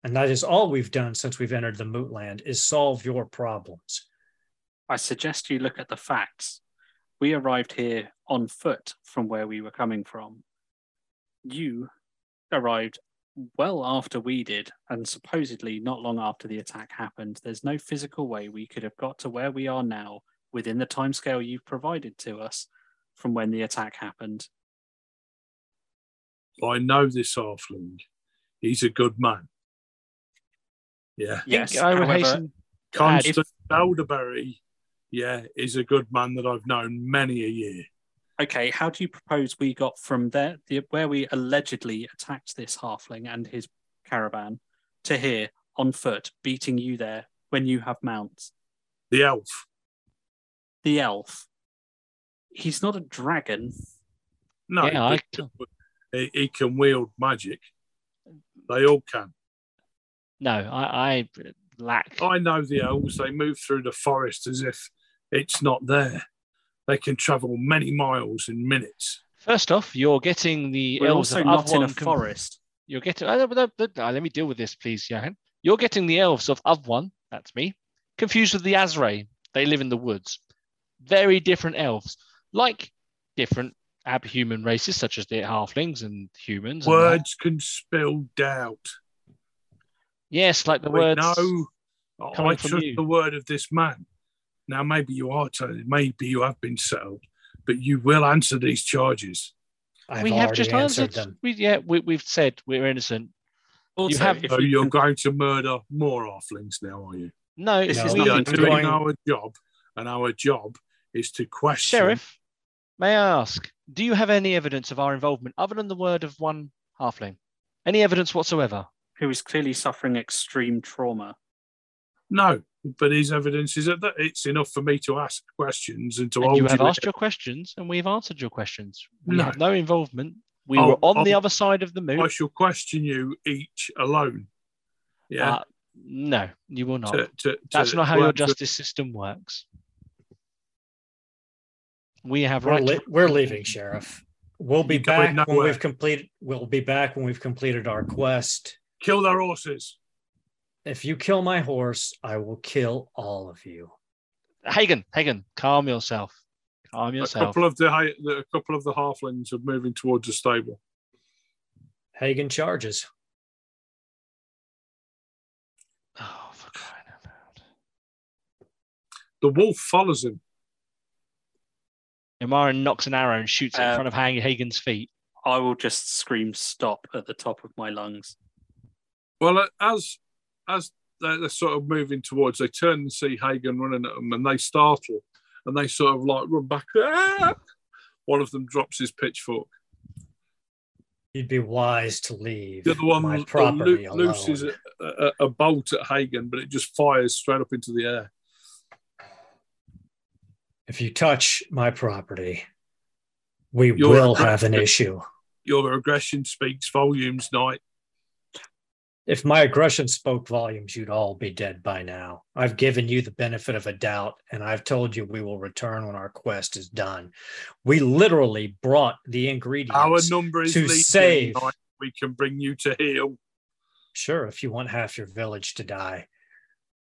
And that is all we've done since we've entered the Mootland is solve your problems. I suggest you look at the facts. We arrived here on foot from where we were coming from. You arrived well after we did, and supposedly not long after the attack happened. There's no physical way we could have got to where we are now within the timescale you've provided to us from when the attack happened. I know this halfling. He's a good man. Yeah. Yes, I would however, hasten. Constant uh, Elderberry, yeah, is a good man that I've known many a year. okay, how do you propose we got from there, the, where we allegedly attacked this halfling and his caravan, to here on foot, beating you there when you have mounts? The elf. The elf. He's not a dragon. No, Yeah, I- but he, he can wield magic. They all can. No, I, I lack. I know the elves. They move through the forest as if it's not there. They can travel many miles in minutes. First off, you're getting the We're elves also of not in a com- forest. You're getting. Uh, uh, uh, uh, let me deal with this, please, Johan. You're getting the elves of Avon. That's me. Confused with the Asrai. They live in the woods. Very different elves, like different abhuman races, such as the halflings and humans. and. Words can spill doubt. Yes, like the We words. know. I trust you. the word of this man. Now, maybe you are telling, maybe you have been settled, but you will answer these charges. I've we have just answered answered. them. We, yeah, we, we've said we're innocent. Also, have- So you you're going to murder more halflings now, are you? No, This No, is we, We are nothing to do doing going- our job, and our job is to question. Sheriff, may I ask, do you have any evidence of our involvement other than the word of one halfling? Any evidence whatsoever? Who is clearly suffering extreme trauma. No, but his evidence is that it's enough for me to ask questions and to And hold you have there. asked your questions and we've answered your questions. We No. have no involvement. We Oh, were on the oh, other side of the moon. I shall question you each alone. Yeah. Uh, no, you will not. to- to- That's to- not how your answer- justice system works. We have We're, right. we're leaving, Sheriff. We'll be back when we've completed. We'll be back when we've completed our quest. Kill their horses. If you kill my horse, I will kill all of you. Hagen, Hagen, calm yourself. Calm A yourself. couple of the, the a couple of the halflings are moving towards the stable. Hagen charges. Oh, for crying out loud. The wolf follows him. Imara knocks an arrow and shoots it in Uh, front of Hang- Hagen's feet. I will just scream stop at the top of my lungs. Well, uh, as as they're, sort of moving towards, they turn and see Hagen running at them, and they startle, and they sort of like run back. "Ah!" One of them drops his pitchfork. You'd be wise to leave The other one my property loo- looses a, a, a bolt at Hagen, but it just fires straight up into the air. If you touch my property, we You're will a- have an issue. Your aggression speaks volumes, Knight. If my aggression spoke volumes, you'd all be dead by now. I've given you the benefit of a doubt, and I've told you we will return when our quest is done. We literally brought the ingredients. Our number is to save. We can bring you to heal. Sure, if you want half your village to die.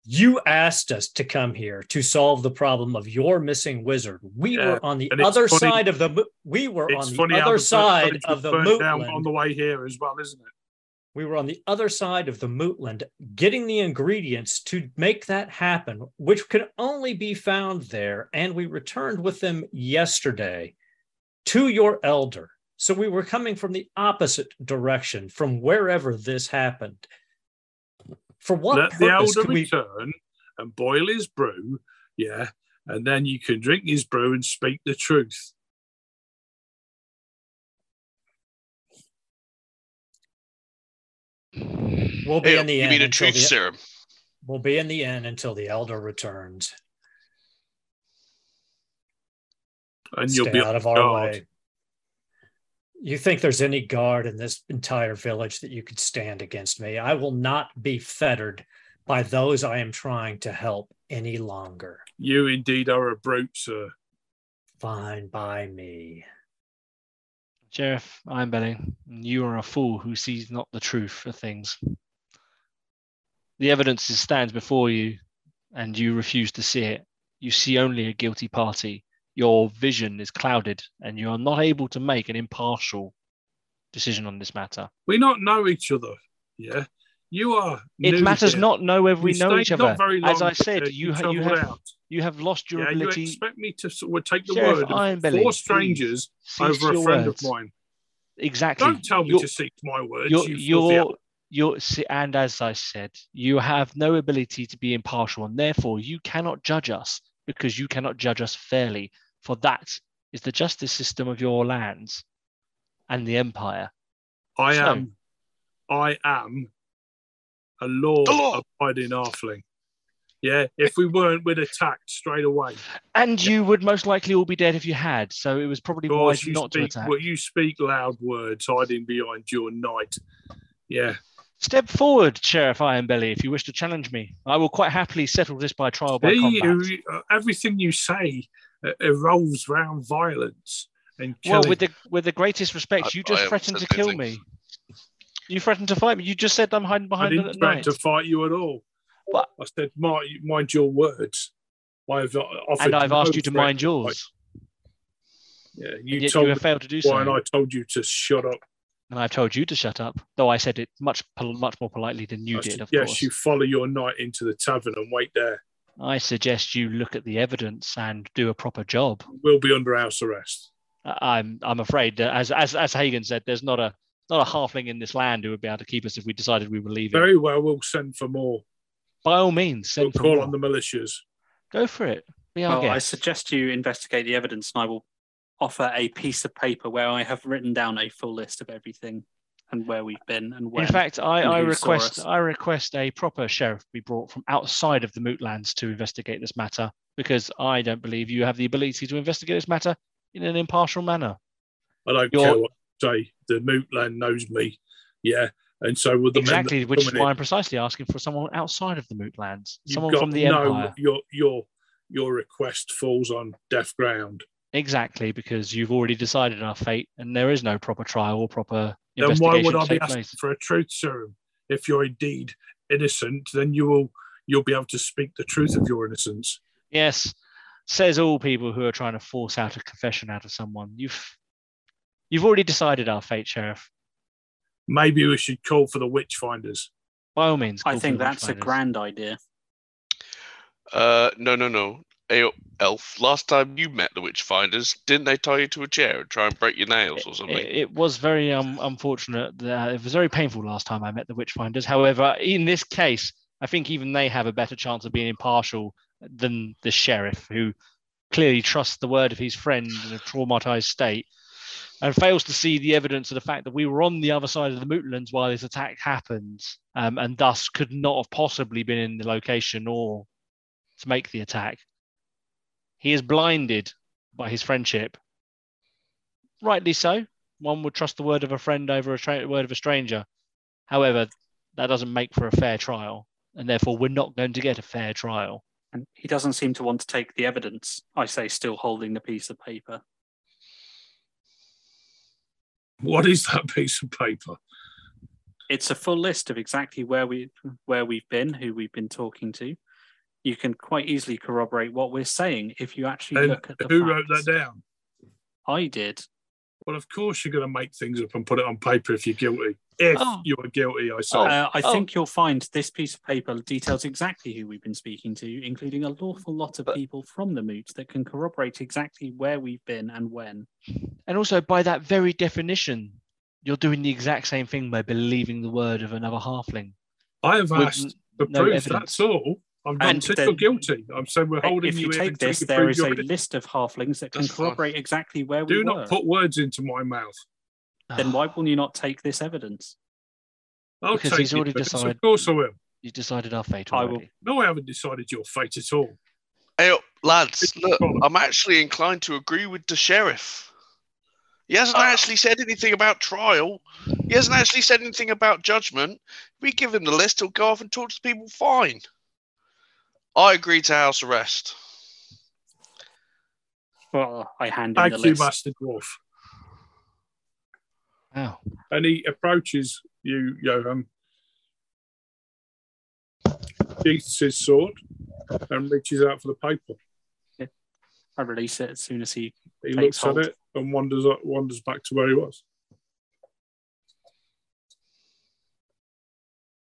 You asked us to come here to solve the problem of your missing wizard. We Yeah, were on the other funny- side of the we were on the other the side of the down on the way here as well, isn't it? We were on the other side of the mootland getting the ingredients to make that happen, which could only be found there. And we returned with them yesterday to your elder. So we were coming from the opposite direction from wherever this happened. For what Let the elder could we return and boil his brew, yeah, and then you can drink his brew and speak the truth. We'll be Hey, in the you end. mean a until truth the, serum? we'll be in the end until the elder returns. And you'll Stay be out of our guard. way. You think there's any guard in this entire village that you could stand against me? I will not be fettered by those I am trying to help any longer. You indeed are a brute, sir. Fine by me. Sheriff, I'm betting you are a fool who sees not the truth of things. The evidence stands before you, and you refuse to see it. You see only a guilty party. Your vision is clouded, and you are not able to make an impartial decision on this matter. We not know each other, yeah. You are. It matters here. not know whether we You know each other. As I said, you ha- you have out. you have lost your Yeah, ability. you expect me to sort of take the Sheriff word of Ironbelly, four strangers over a friend words. of mine. Exactly. Don't tell me You're- to seek my words. you're, you you're, you're, and as I said, you have no ability to be impartial, and therefore you cannot judge us because you cannot judge us fairly. For that is the justice system of your lands and the empire. I So- am, I am a law, The law. abiding halfling. Yeah, if we weren't, we'd attack straight away. And you would most likely all be dead if you had. So it was probably Of course, wise you not to speak, attack. well, you speak loud words, hiding behind your knight. Yeah, Step forward, Sheriff Ironbelly, if you wish to challenge me. I will quite happily settle this by trial by See, combat. everything you say uh, revolves around violence and Well, killing. with the with the greatest respect, I- you just I threatened to kill anything. me. You threatened to fight me. You just said I'm hiding behind the didn't threaten to fight you at all. But- I said, mind, mind your words. I've uh, offered and I've no asked you to mind yours. Yeah, you yet told you have failed to do so. and. I told you to shut up. And I've told you to shut up, though I said it much much more politely than you I did, of yes, course. you follow your knight into the tavern and wait there. I suggest you look at the evidence and do a proper job. We'll be under house arrest. I- I'm I'm afraid as as as Hagen said, there's not a not a halfling in this land who would be able to keep us if we decided we were leaving. Very well, we'll send for more. By all means, We'll for call more. on the militias. Go for it. Be our Well, I suggest you investigate the evidence, and I will offer a piece of paper where I have written down a full list of everything and where we've been and when. In fact, I, I request. I request a proper sheriff be brought from outside of the Mootlands to investigate this matter because I don't believe you have the ability to investigate this matter in an impartial manner. I don't You're- care what you say. The Mootland knows me. Yeah. And so with the exactly, which is why in, I'm precisely asking for someone outside of the Mootlands, someone from the no, Empire. Your your your request falls on deaf ground. Exactly, because you've already decided our fate, and there is no proper trial or proper Then investigation why would I be asking place. for a truth serum? If you're indeed innocent, then you will you'll be able to speak the truth of your innocence. Yes, says all people who are trying to force out a confession out of someone. You've you've already decided our fate, Sheriff. Maybe we should call for the witch finders. By all means, I think that's a grand idea. Uh, no, no, no. Hey, Elf, last time you met the Witchfinders, didn't they tie you to a chair and try and break your nails or something? It, it was very um, unfortunate. That, it was very painful last time I met the Witchfinders. However, in this case, I think even they have a better chance of being impartial than the sheriff, who clearly trusts the word of his friend in a traumatized state. And fails to see the evidence of the fact that we were on the other side of the Mootlands while this attack happened, um, and thus could not have possibly been in the location or to make the attack. He is blinded by his friendship. Rightly so. One would trust the word of a friend over a tra- word of a stranger. However, that doesn't make for a fair trial, and therefore we're not going to get a fair trial. And he doesn't seem to want to take the evidence. I say, still holding the piece of paper. What is that piece of paper? It's a full list of exactly where we where we've been, who we've been talking to. You can quite easily corroborate what we're saying if you actually And look at the who wrote that down? I did. Well, of course you're going to make things up and put it on paper if you're guilty. If Oh. you are guilty, I say. Uh, I Oh. think you'll find this piece of paper details exactly who we've been speaking to, including a lawful lot of But- people from the moot that can corroborate exactly where we've been and when. And also, by that very definition, you're doing the exact same thing by believing the word of another halfling. I have with asked for no proof. evidence. That's all. I'm And not saying then- you're guilty. I'm saying we're holding if you, you take this, there is there prove is a list of halflings that can That's fine. corroborate exactly where we Do were. not put words into my mouth. Then why will you not take this evidence? I'll Because take he's it, already but it's- decided- Of course I will. You decided our fate I will- No, I haven't decided your fate at all. Hey, lads, look. I'm actually inclined to agree with the sheriff. He hasn't Ah. actually said anything about trial. He hasn't actually said anything about judgment. We give him the list, he'll go off and talk to the people fine. I agree to house arrest. Well, I hand in Thank the you, list. Master Dwarf. Wow. And he approaches you, Johan, sheaths his sword, and reaches out for the paper. I release it as soon as he. He Takes looks hold. at it and wanders wanders back to where he was.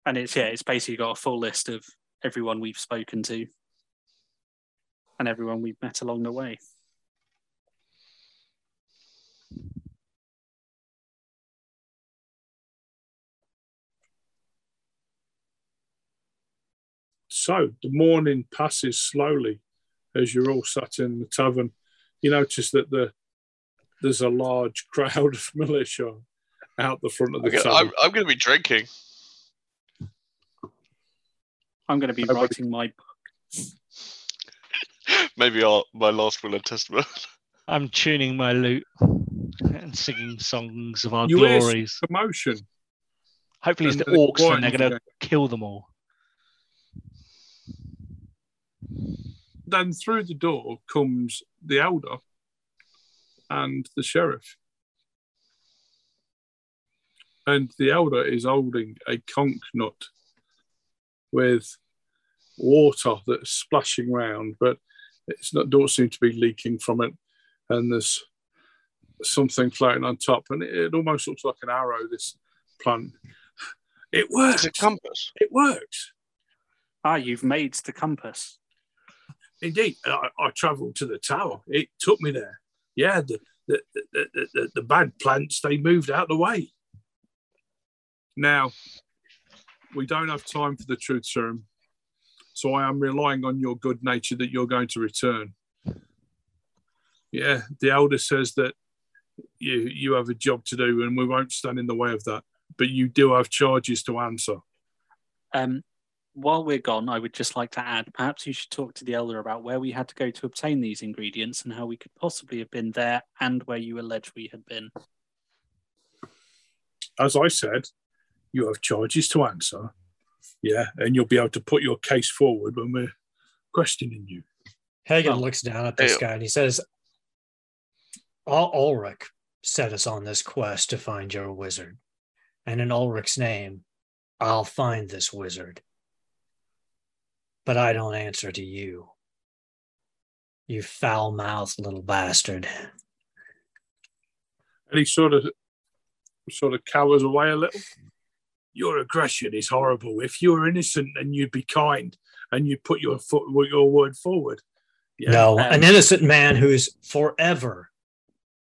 And it's yeah, it's basically got a full list of everyone we've spoken to and everyone we've met along the way. So the morning passes slowly as you're all sat in the tavern. You notice that the there's a large crowd of militia out the front of the Okay, tavern. I'm, I'm going to be drinking. I'm going to be Nobody- writing my book. Maybe our, my last will and testament. I'm tuning my lute and singing songs of our You hear glories. Commotion. Hopefully, it's the the orcs and they're going going- to kill them all. Then through the door comes the elder and the sheriff. And the elder is holding a conch nut with water that's splashing round, but it's not don't seem to be leaking from it. And there's something floating on top, and it, it almost looks like an arrow. This plant, it It's works. a compass. It works. ah, you've made the compass. Indeed, I, I travelled to the tower. It took me there. Yeah, the the, the, the, the, bad plants they moved out of the way. Now, we don't have time for the truth serum, so I am relying on your good nature that you're going to return. Yeah, the elder says that you you have a job to do, and we won't stand in the way of that. But you do have charges to answer. Um, while we're gone, I would just like to add perhaps you should talk to the elder about where we had to go to obtain these ingredients and how we could possibly have been there and where you allege we had been. as I said, you have charges to answer. Yeah, and you'll be able to put your case forward when we're questioning you. Hagen Oh. looks down at this guy and he says, Ul- Ulric set us on this quest to find your wizard. And in Ulric's name, I'll find this wizard. But I don't answer to you. You foul mouthed little bastard. And he sort of sort of cowers away a little. Your aggression is horrible. If you were innocent and you'd be kind and you'd put your foot your word forward. Yeah. No, um, an innocent man who's forever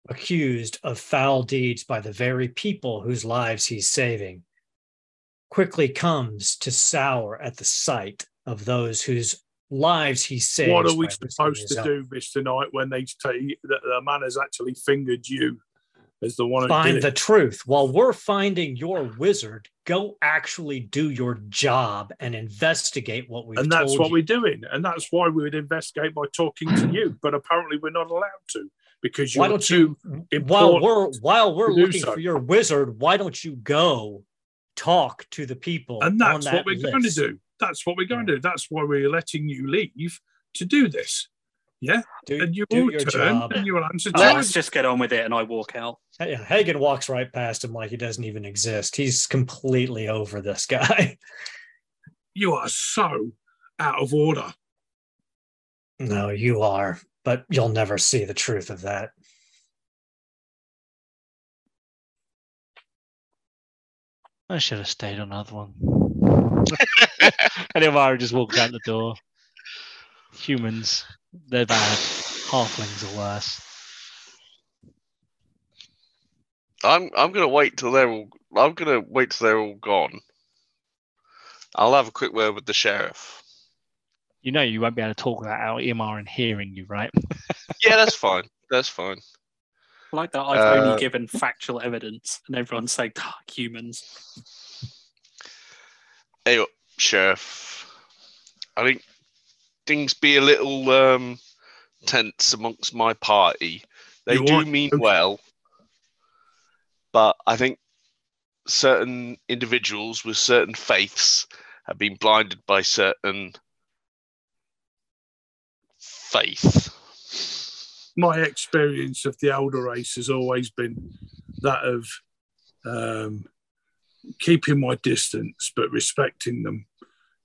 accused of foul deeds by the very people whose lives he's saving quickly comes to sour at the sight of those whose lives he saves. What are we supposed to do, Mr. Knight, when they say that the man has actually fingered you? as the one Find the truth. While we're finding your wizard, go actually do your job and investigate what we've and that's what you. we're doing, and that's why we would investigate by talking to you. But apparently, we're not allowed to because you're Why don't too. you while we're while we're looking so. for your wizard, why don't you go talk to the people? And that's that what we're going to do. That's what we're going to do. That's why we're letting you leave to do this. Yeah, Do, and you do will your turn job. and you will answer Let's just get on with it, and I walk out. Hey, Hagen walks right past him like he doesn't even exist. He's completely over this guy. You are so out of order. no, you are, but you'll never see the truth of that. I should have stayed on another one. and Ilmarin just walks out the door. Humans, they're bad. Halflings are worse. I'm I'm gonna wait till they're all. I'm gonna wait till they're all gone. I'll have a quick word with the sheriff. You know you won't be able to talk that out Imar and hearing you, right? Yeah, that's fine. That's fine. I like that I've Uh, only given factual evidence, and everyone's saying "Ah, humans. Hey, up, sheriff. I think things be a little um, tense amongst my party. They You do want- mean okay. well, but I think certain individuals with certain faiths have been blinded by certain faith. My experience of the elder race has always been that of um, keeping my distance but respecting them.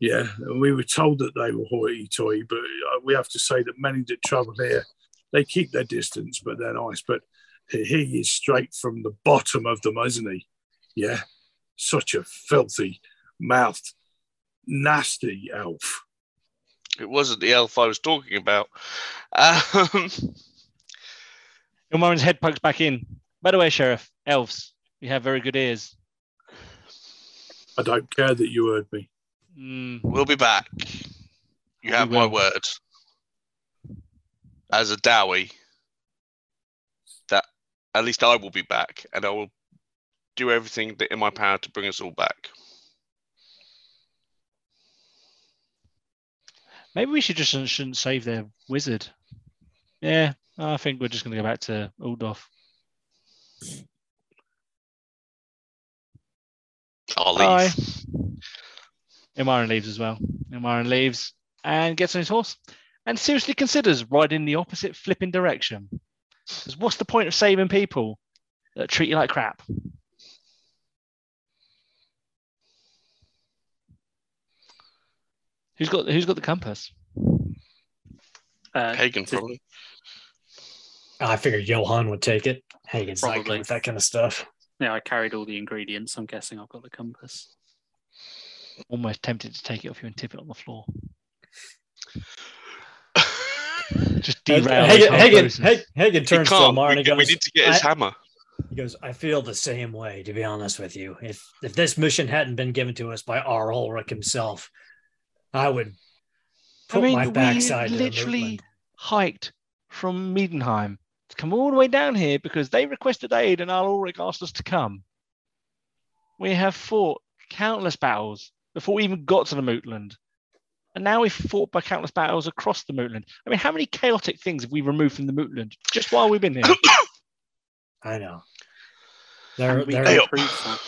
Yeah, and we were told that they were hoity-toity, but uh, we have to say that many that travel here, they keep their distance, but they're nice. But he he is straight from the bottom of them, isn't he? Yeah, such a filthy mouthed, nasty elf. It wasn't the elf I was talking about. Um, Ilmarin's head pokes back in. By the way, Sheriff, elves, you have very good ears. I don't care that you heard me. Mm, we'll be back. You have my word. As a Dawi, that at least I will be back, and I will do everything that in my power to bring us all back. maybe we should just shouldn't- shouldn't save their wizard. Yeah, I think we're just going to go back to Uldorf. I'll Bye. leave. Ilmarin leaves as well. Ilmarin leaves and gets on his horse and seriously considers riding the opposite flipping direction. Because what's the point of saving people that treat you like crap? Who's got who's got the compass? Uh, Hagen probably. I figured Johan would take it. Hagen's not good Probably. with that kind of stuff. Yeah, I carried all the ingredients. I'm guessing I've got the compass. Almost tempted to take it off you and tip it on the floor. Just Hagen, derail. this Hagen, Hagen. Hagen, Hagen turns to can't. Omar We, and he we need to get his I- hammer. He goes, I feel the same way, to be honest with you. If if this mission hadn't been given to us by R. Ulric himself, I would I put mean, my we backside to the literally hiked from Middenheim to come all the way down here because they requested aid and Al Ulric asked us to come. We have fought countless battles before we even got to the Mootland. And now we've fought by countless battles across the Mootland. I mean, how many chaotic things have we removed from the Mootland just while we've been here? I know. They're, they're, Hey, can up. prove that.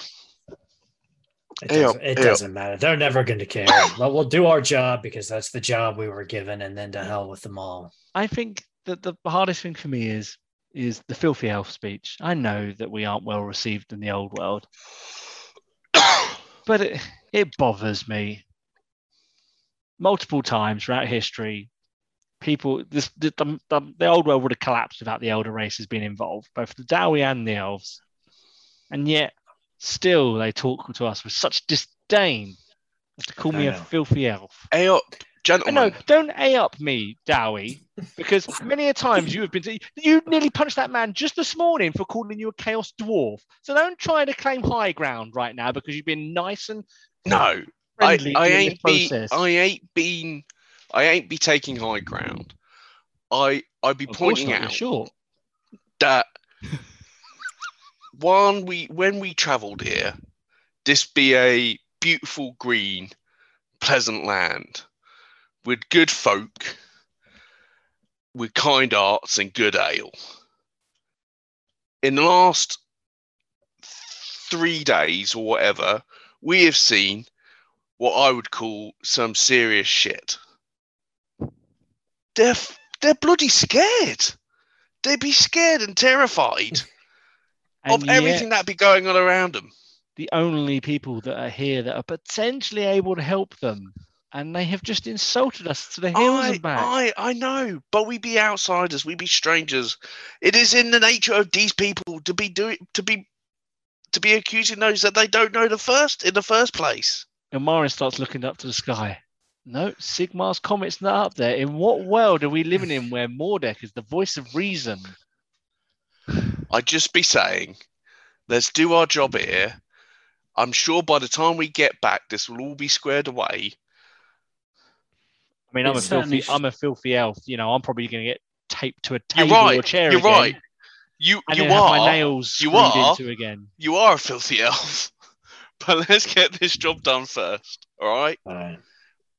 it Hey, doesn't, it hey, doesn't matter. They're never going to care. but we'll do our job because that's the job we were given, and then to hell with them all. I think that the hardest thing for me is is the filthy elf speech. I know that we aren't well received in the old world, but it, it bothers me. Multiple times throughout history, people this the, the, the, the old world would have collapsed without the elder races being involved, both the Dawi and the elves, and yet still they talk to us with such disdain to call me a filthy elf. I gentlemen. know, don't A up me, Dawi, because many a times you have been. You nearly punched that man just this morning for calling you a chaos dwarf. So don't try to claim high ground right now because you've been nice and No, I, I ain't be. I ain't been I ain't be taking high ground. I I'd be Of pointing not, out sure. that one we when we travelled here, this be a beautiful green, pleasant land with good folk, with kind arts and good ale. In the last three days or whatever, we have seen what I would call some serious shit. They're f- they're bloody scared. They'd be scared and terrified And of yet, everything that be going on around them. the only people that are here that are potentially able to help them, and they have just insulted us to the hills I, and back. I, I know, but we be outsiders, we be strangers. It is in the nature of these people to be doing to be to be accusing those that they don't know the first in the first place. Ilmarin starts looking up to the sky. No, Sigmar's comet's not up there. In what world are we living in where Mordek is the voice of reason? I'd just be saying, let's do our job here. I'm sure by the time we get back, this will all be squared away. I mean, I'm a It certainly filthy, I'm a filthy elf. You know, I'm probably going to get taped to a You're table right. or chair You're again, right. You and you then have my are nails you are. into again. you are a filthy elf. But let's get this job done first. All right. All right.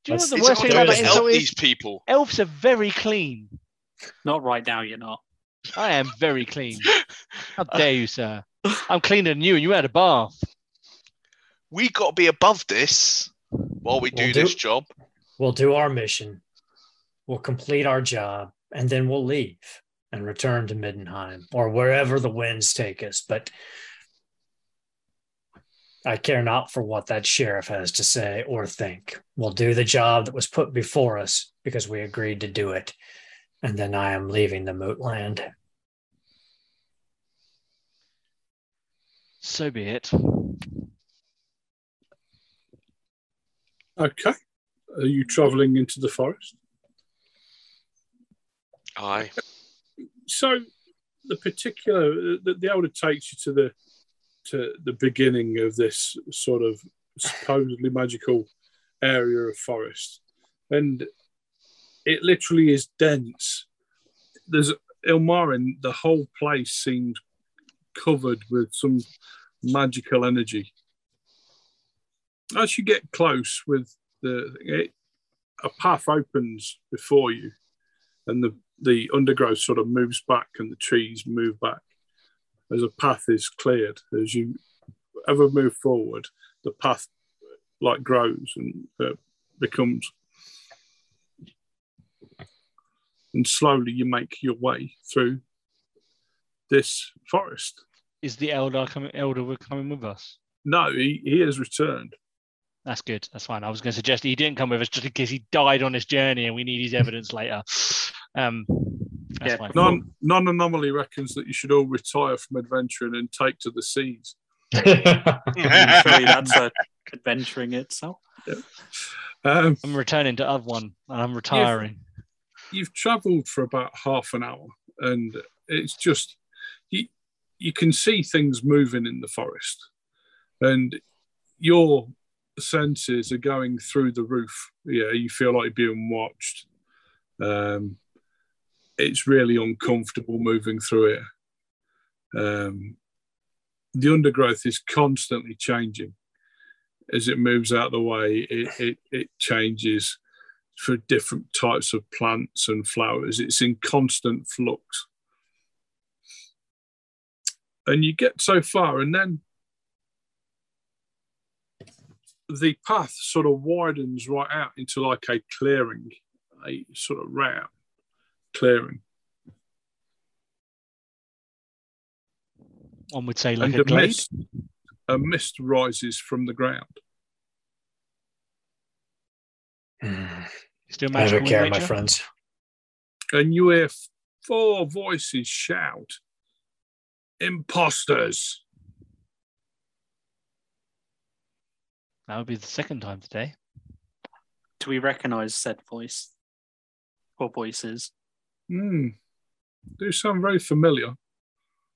Do you know Let's- what the worst thing about to help is? these people. Elves are very clean. Not right now, you're not. I am very clean. How dare you, sir? I'm cleaner than you, and you had a bath. We got to be above this while we do We'll do- this job. We'll do our mission. We'll complete our job, and then we'll leave and return to Middenheim or wherever the winds take us. But I care not for what that sheriff has to say or think. We'll do the job that was put before us because we agreed to do it. And then I am leaving the moot land. So be it. Okay. Are you travelling into the forest? Aye. So, the particular the, the elder takes you to the to the beginning of this sort of supposedly magical area of forest, and it literally is dense. There's Ilmarin. The whole place seemed covered with some magical energy. As you get close with the it, a path opens before you, and the the undergrowth sort of moves back and the trees move back as a path is cleared. As you ever move forward, the path like grows and uh, becomes, and slowly you make your way through this forest. Is the elder coming? Elder coming with us? No, he, he has returned. That's good. That's fine. I was going to suggest he didn't come with us just in case he died on his journey and we need his evidence later. Um, Yeah. fine. Non non anomaly reckons that you should all retire from adventuring and take to the seas. Surely that's a adventuring itself. Um, I'm returning to Other One and I'm retiring. you've travelled for about half an hour, and it's just you. You can see things moving in the forest, and your senses are going through the roof. Yeah, you feel like you're being watched. Um, it's really uncomfortable moving through it. Um, the undergrowth is constantly changing as it moves out of the way. It it, it changes for different types of plants and flowers. It's in constant flux. And you get so far, and then the path sort of widens right out into like a clearing, a sort of round clearing. One would say like and a a glade. mist, a mist rises from the ground. Still I magical. don't care, my friends. and you hear four voices shout, Imposters! That would be the second time today. Do we recognise said voice or voices? Hmm. Do sound very familiar.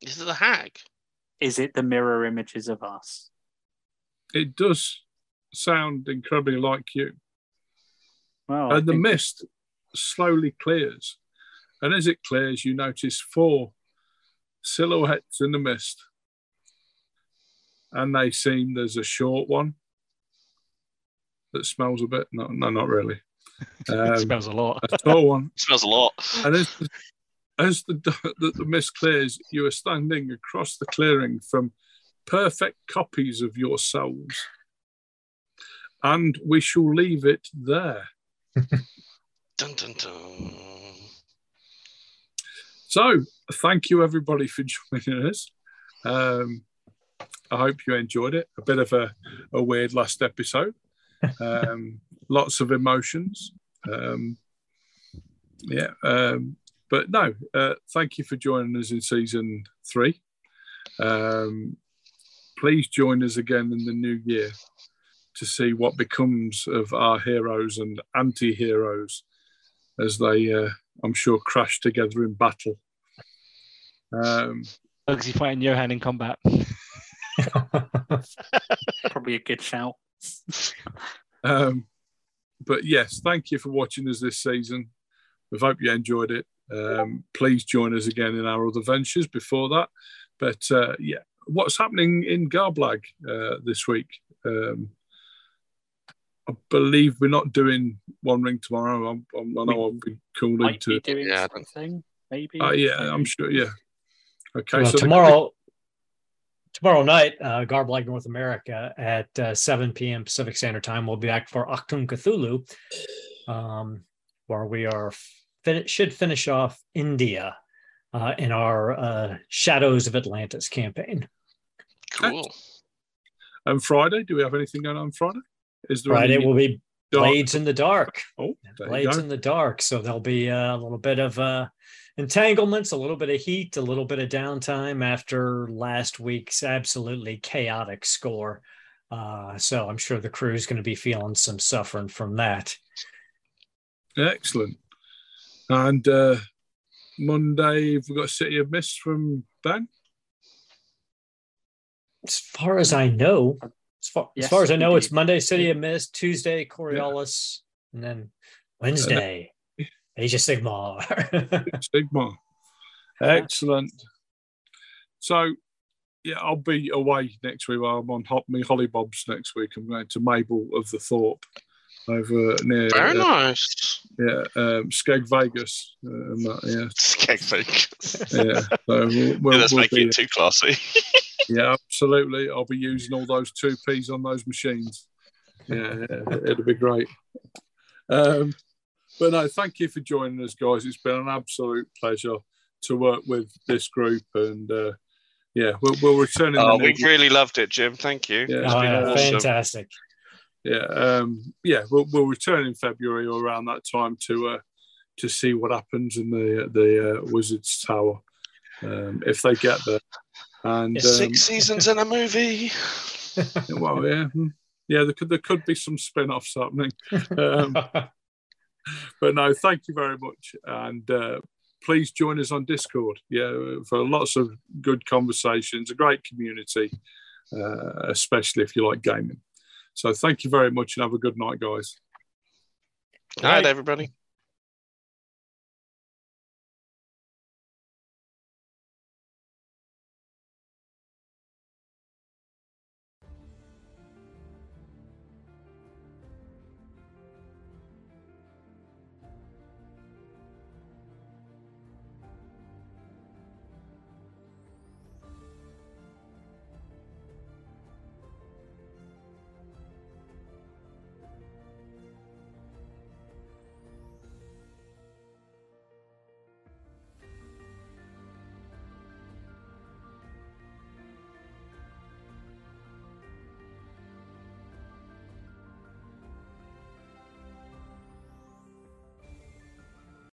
Is it the hag? Is it the mirror images of us? It does sound incredibly like you. Well, I and the think- mist slowly clears. And as it clears, you notice four silhouettes in the mist. and they seem there's a short one that smells a bit. No, no, not really. it Um, smells a lot. a tall one. smells a lot. And as the, as the, the, the mist clears, you are standing across the clearing from perfect copies of yourselves. And we shall leave it there. Dun, dun, dun. So, thank you everybody for joining us. Um, I hope you enjoyed it. A bit of a, a weird last episode. Um, lots of emotions. Um, yeah. Um, but no, uh, thank you for joining us in season three. Um, please join us again in the new year to see what becomes of our heroes and anti heroes as they, uh, I'm sure, crash together in battle. Um, Bugsy fighting Johan in combat. Probably a good shout. Um, but yes, thank you for watching us this season. We hope you enjoyed it. Um, please join us again in our other ventures before that. But uh, yeah, what's happening in Garblag uh, this week? Um, I believe we're not doing One Ring tomorrow. I'm, I'm, I know I'll be called Might into. be doing Yeah, don't- something, maybe. Uh, yeah, I'm sure. Yeah. Okay. Well, so tomorrow, tomorrow night, uh, Garblag North America at uh, 7 p.m. Pacific Standard Time, we'll be back for Achtung Cthulhu, um, where we are fin- should finish off India uh, in our uh, Shadows of Atlantis campaign. Cool. and Friday, do we have anything going on Friday? Is there Friday any will be dark- Blades in the Dark. Oh, Blades in the Dark. So there'll be uh, a little bit of uh, entanglements, a little bit of heat, a little bit of downtime after last week's absolutely chaotic score. Uh, so I'm sure the crew is going to be feeling some suffering from that. Excellent. And uh, Monday, we've got City of Mist from Ben. As far as I know, as far, as, Yes, far as I know, we it's. Monday City of Mist, Tuesday Coriolis, and then Wednesday Asia Sigmar. Sigma. Excellent. So, yeah, I'll be away next week. I'm on Hop Me Holly Bob's next week. I'm going to Mablethorpe over near Very uh, nice. yeah um, Skeg Vegas. Uh, and that, Skeg fake. yeah, yeah. So we'll, we'll, That's we'll making be, it too classy. yeah, absolutely. I'll be using all those two P's on those machines. Yeah, it'll be great. Um, but no, thank you for joining us, guys. It's been an absolute pleasure to work with this group, and uh, yeah, we'll, we'll return in Oh, the we've really loved it, Jim. Thank you. Yeah. It's Oh, been yeah, awesome. fantastic. yeah, um, yeah, we'll, we'll return in February or around that time to uh, to see what happens in the the uh, Wizards Tower um, if they get there. And um, Six seasons in a movie. well, yeah, hmm. yeah, there could there could be some spin-offs happening. Um, but no, thank you very much, and uh, please join us on Discord. Yeah, for lots of good conversations, a great community, uh, especially if you like gaming. So thank you very much, and have a good night, guys. All right, everybody.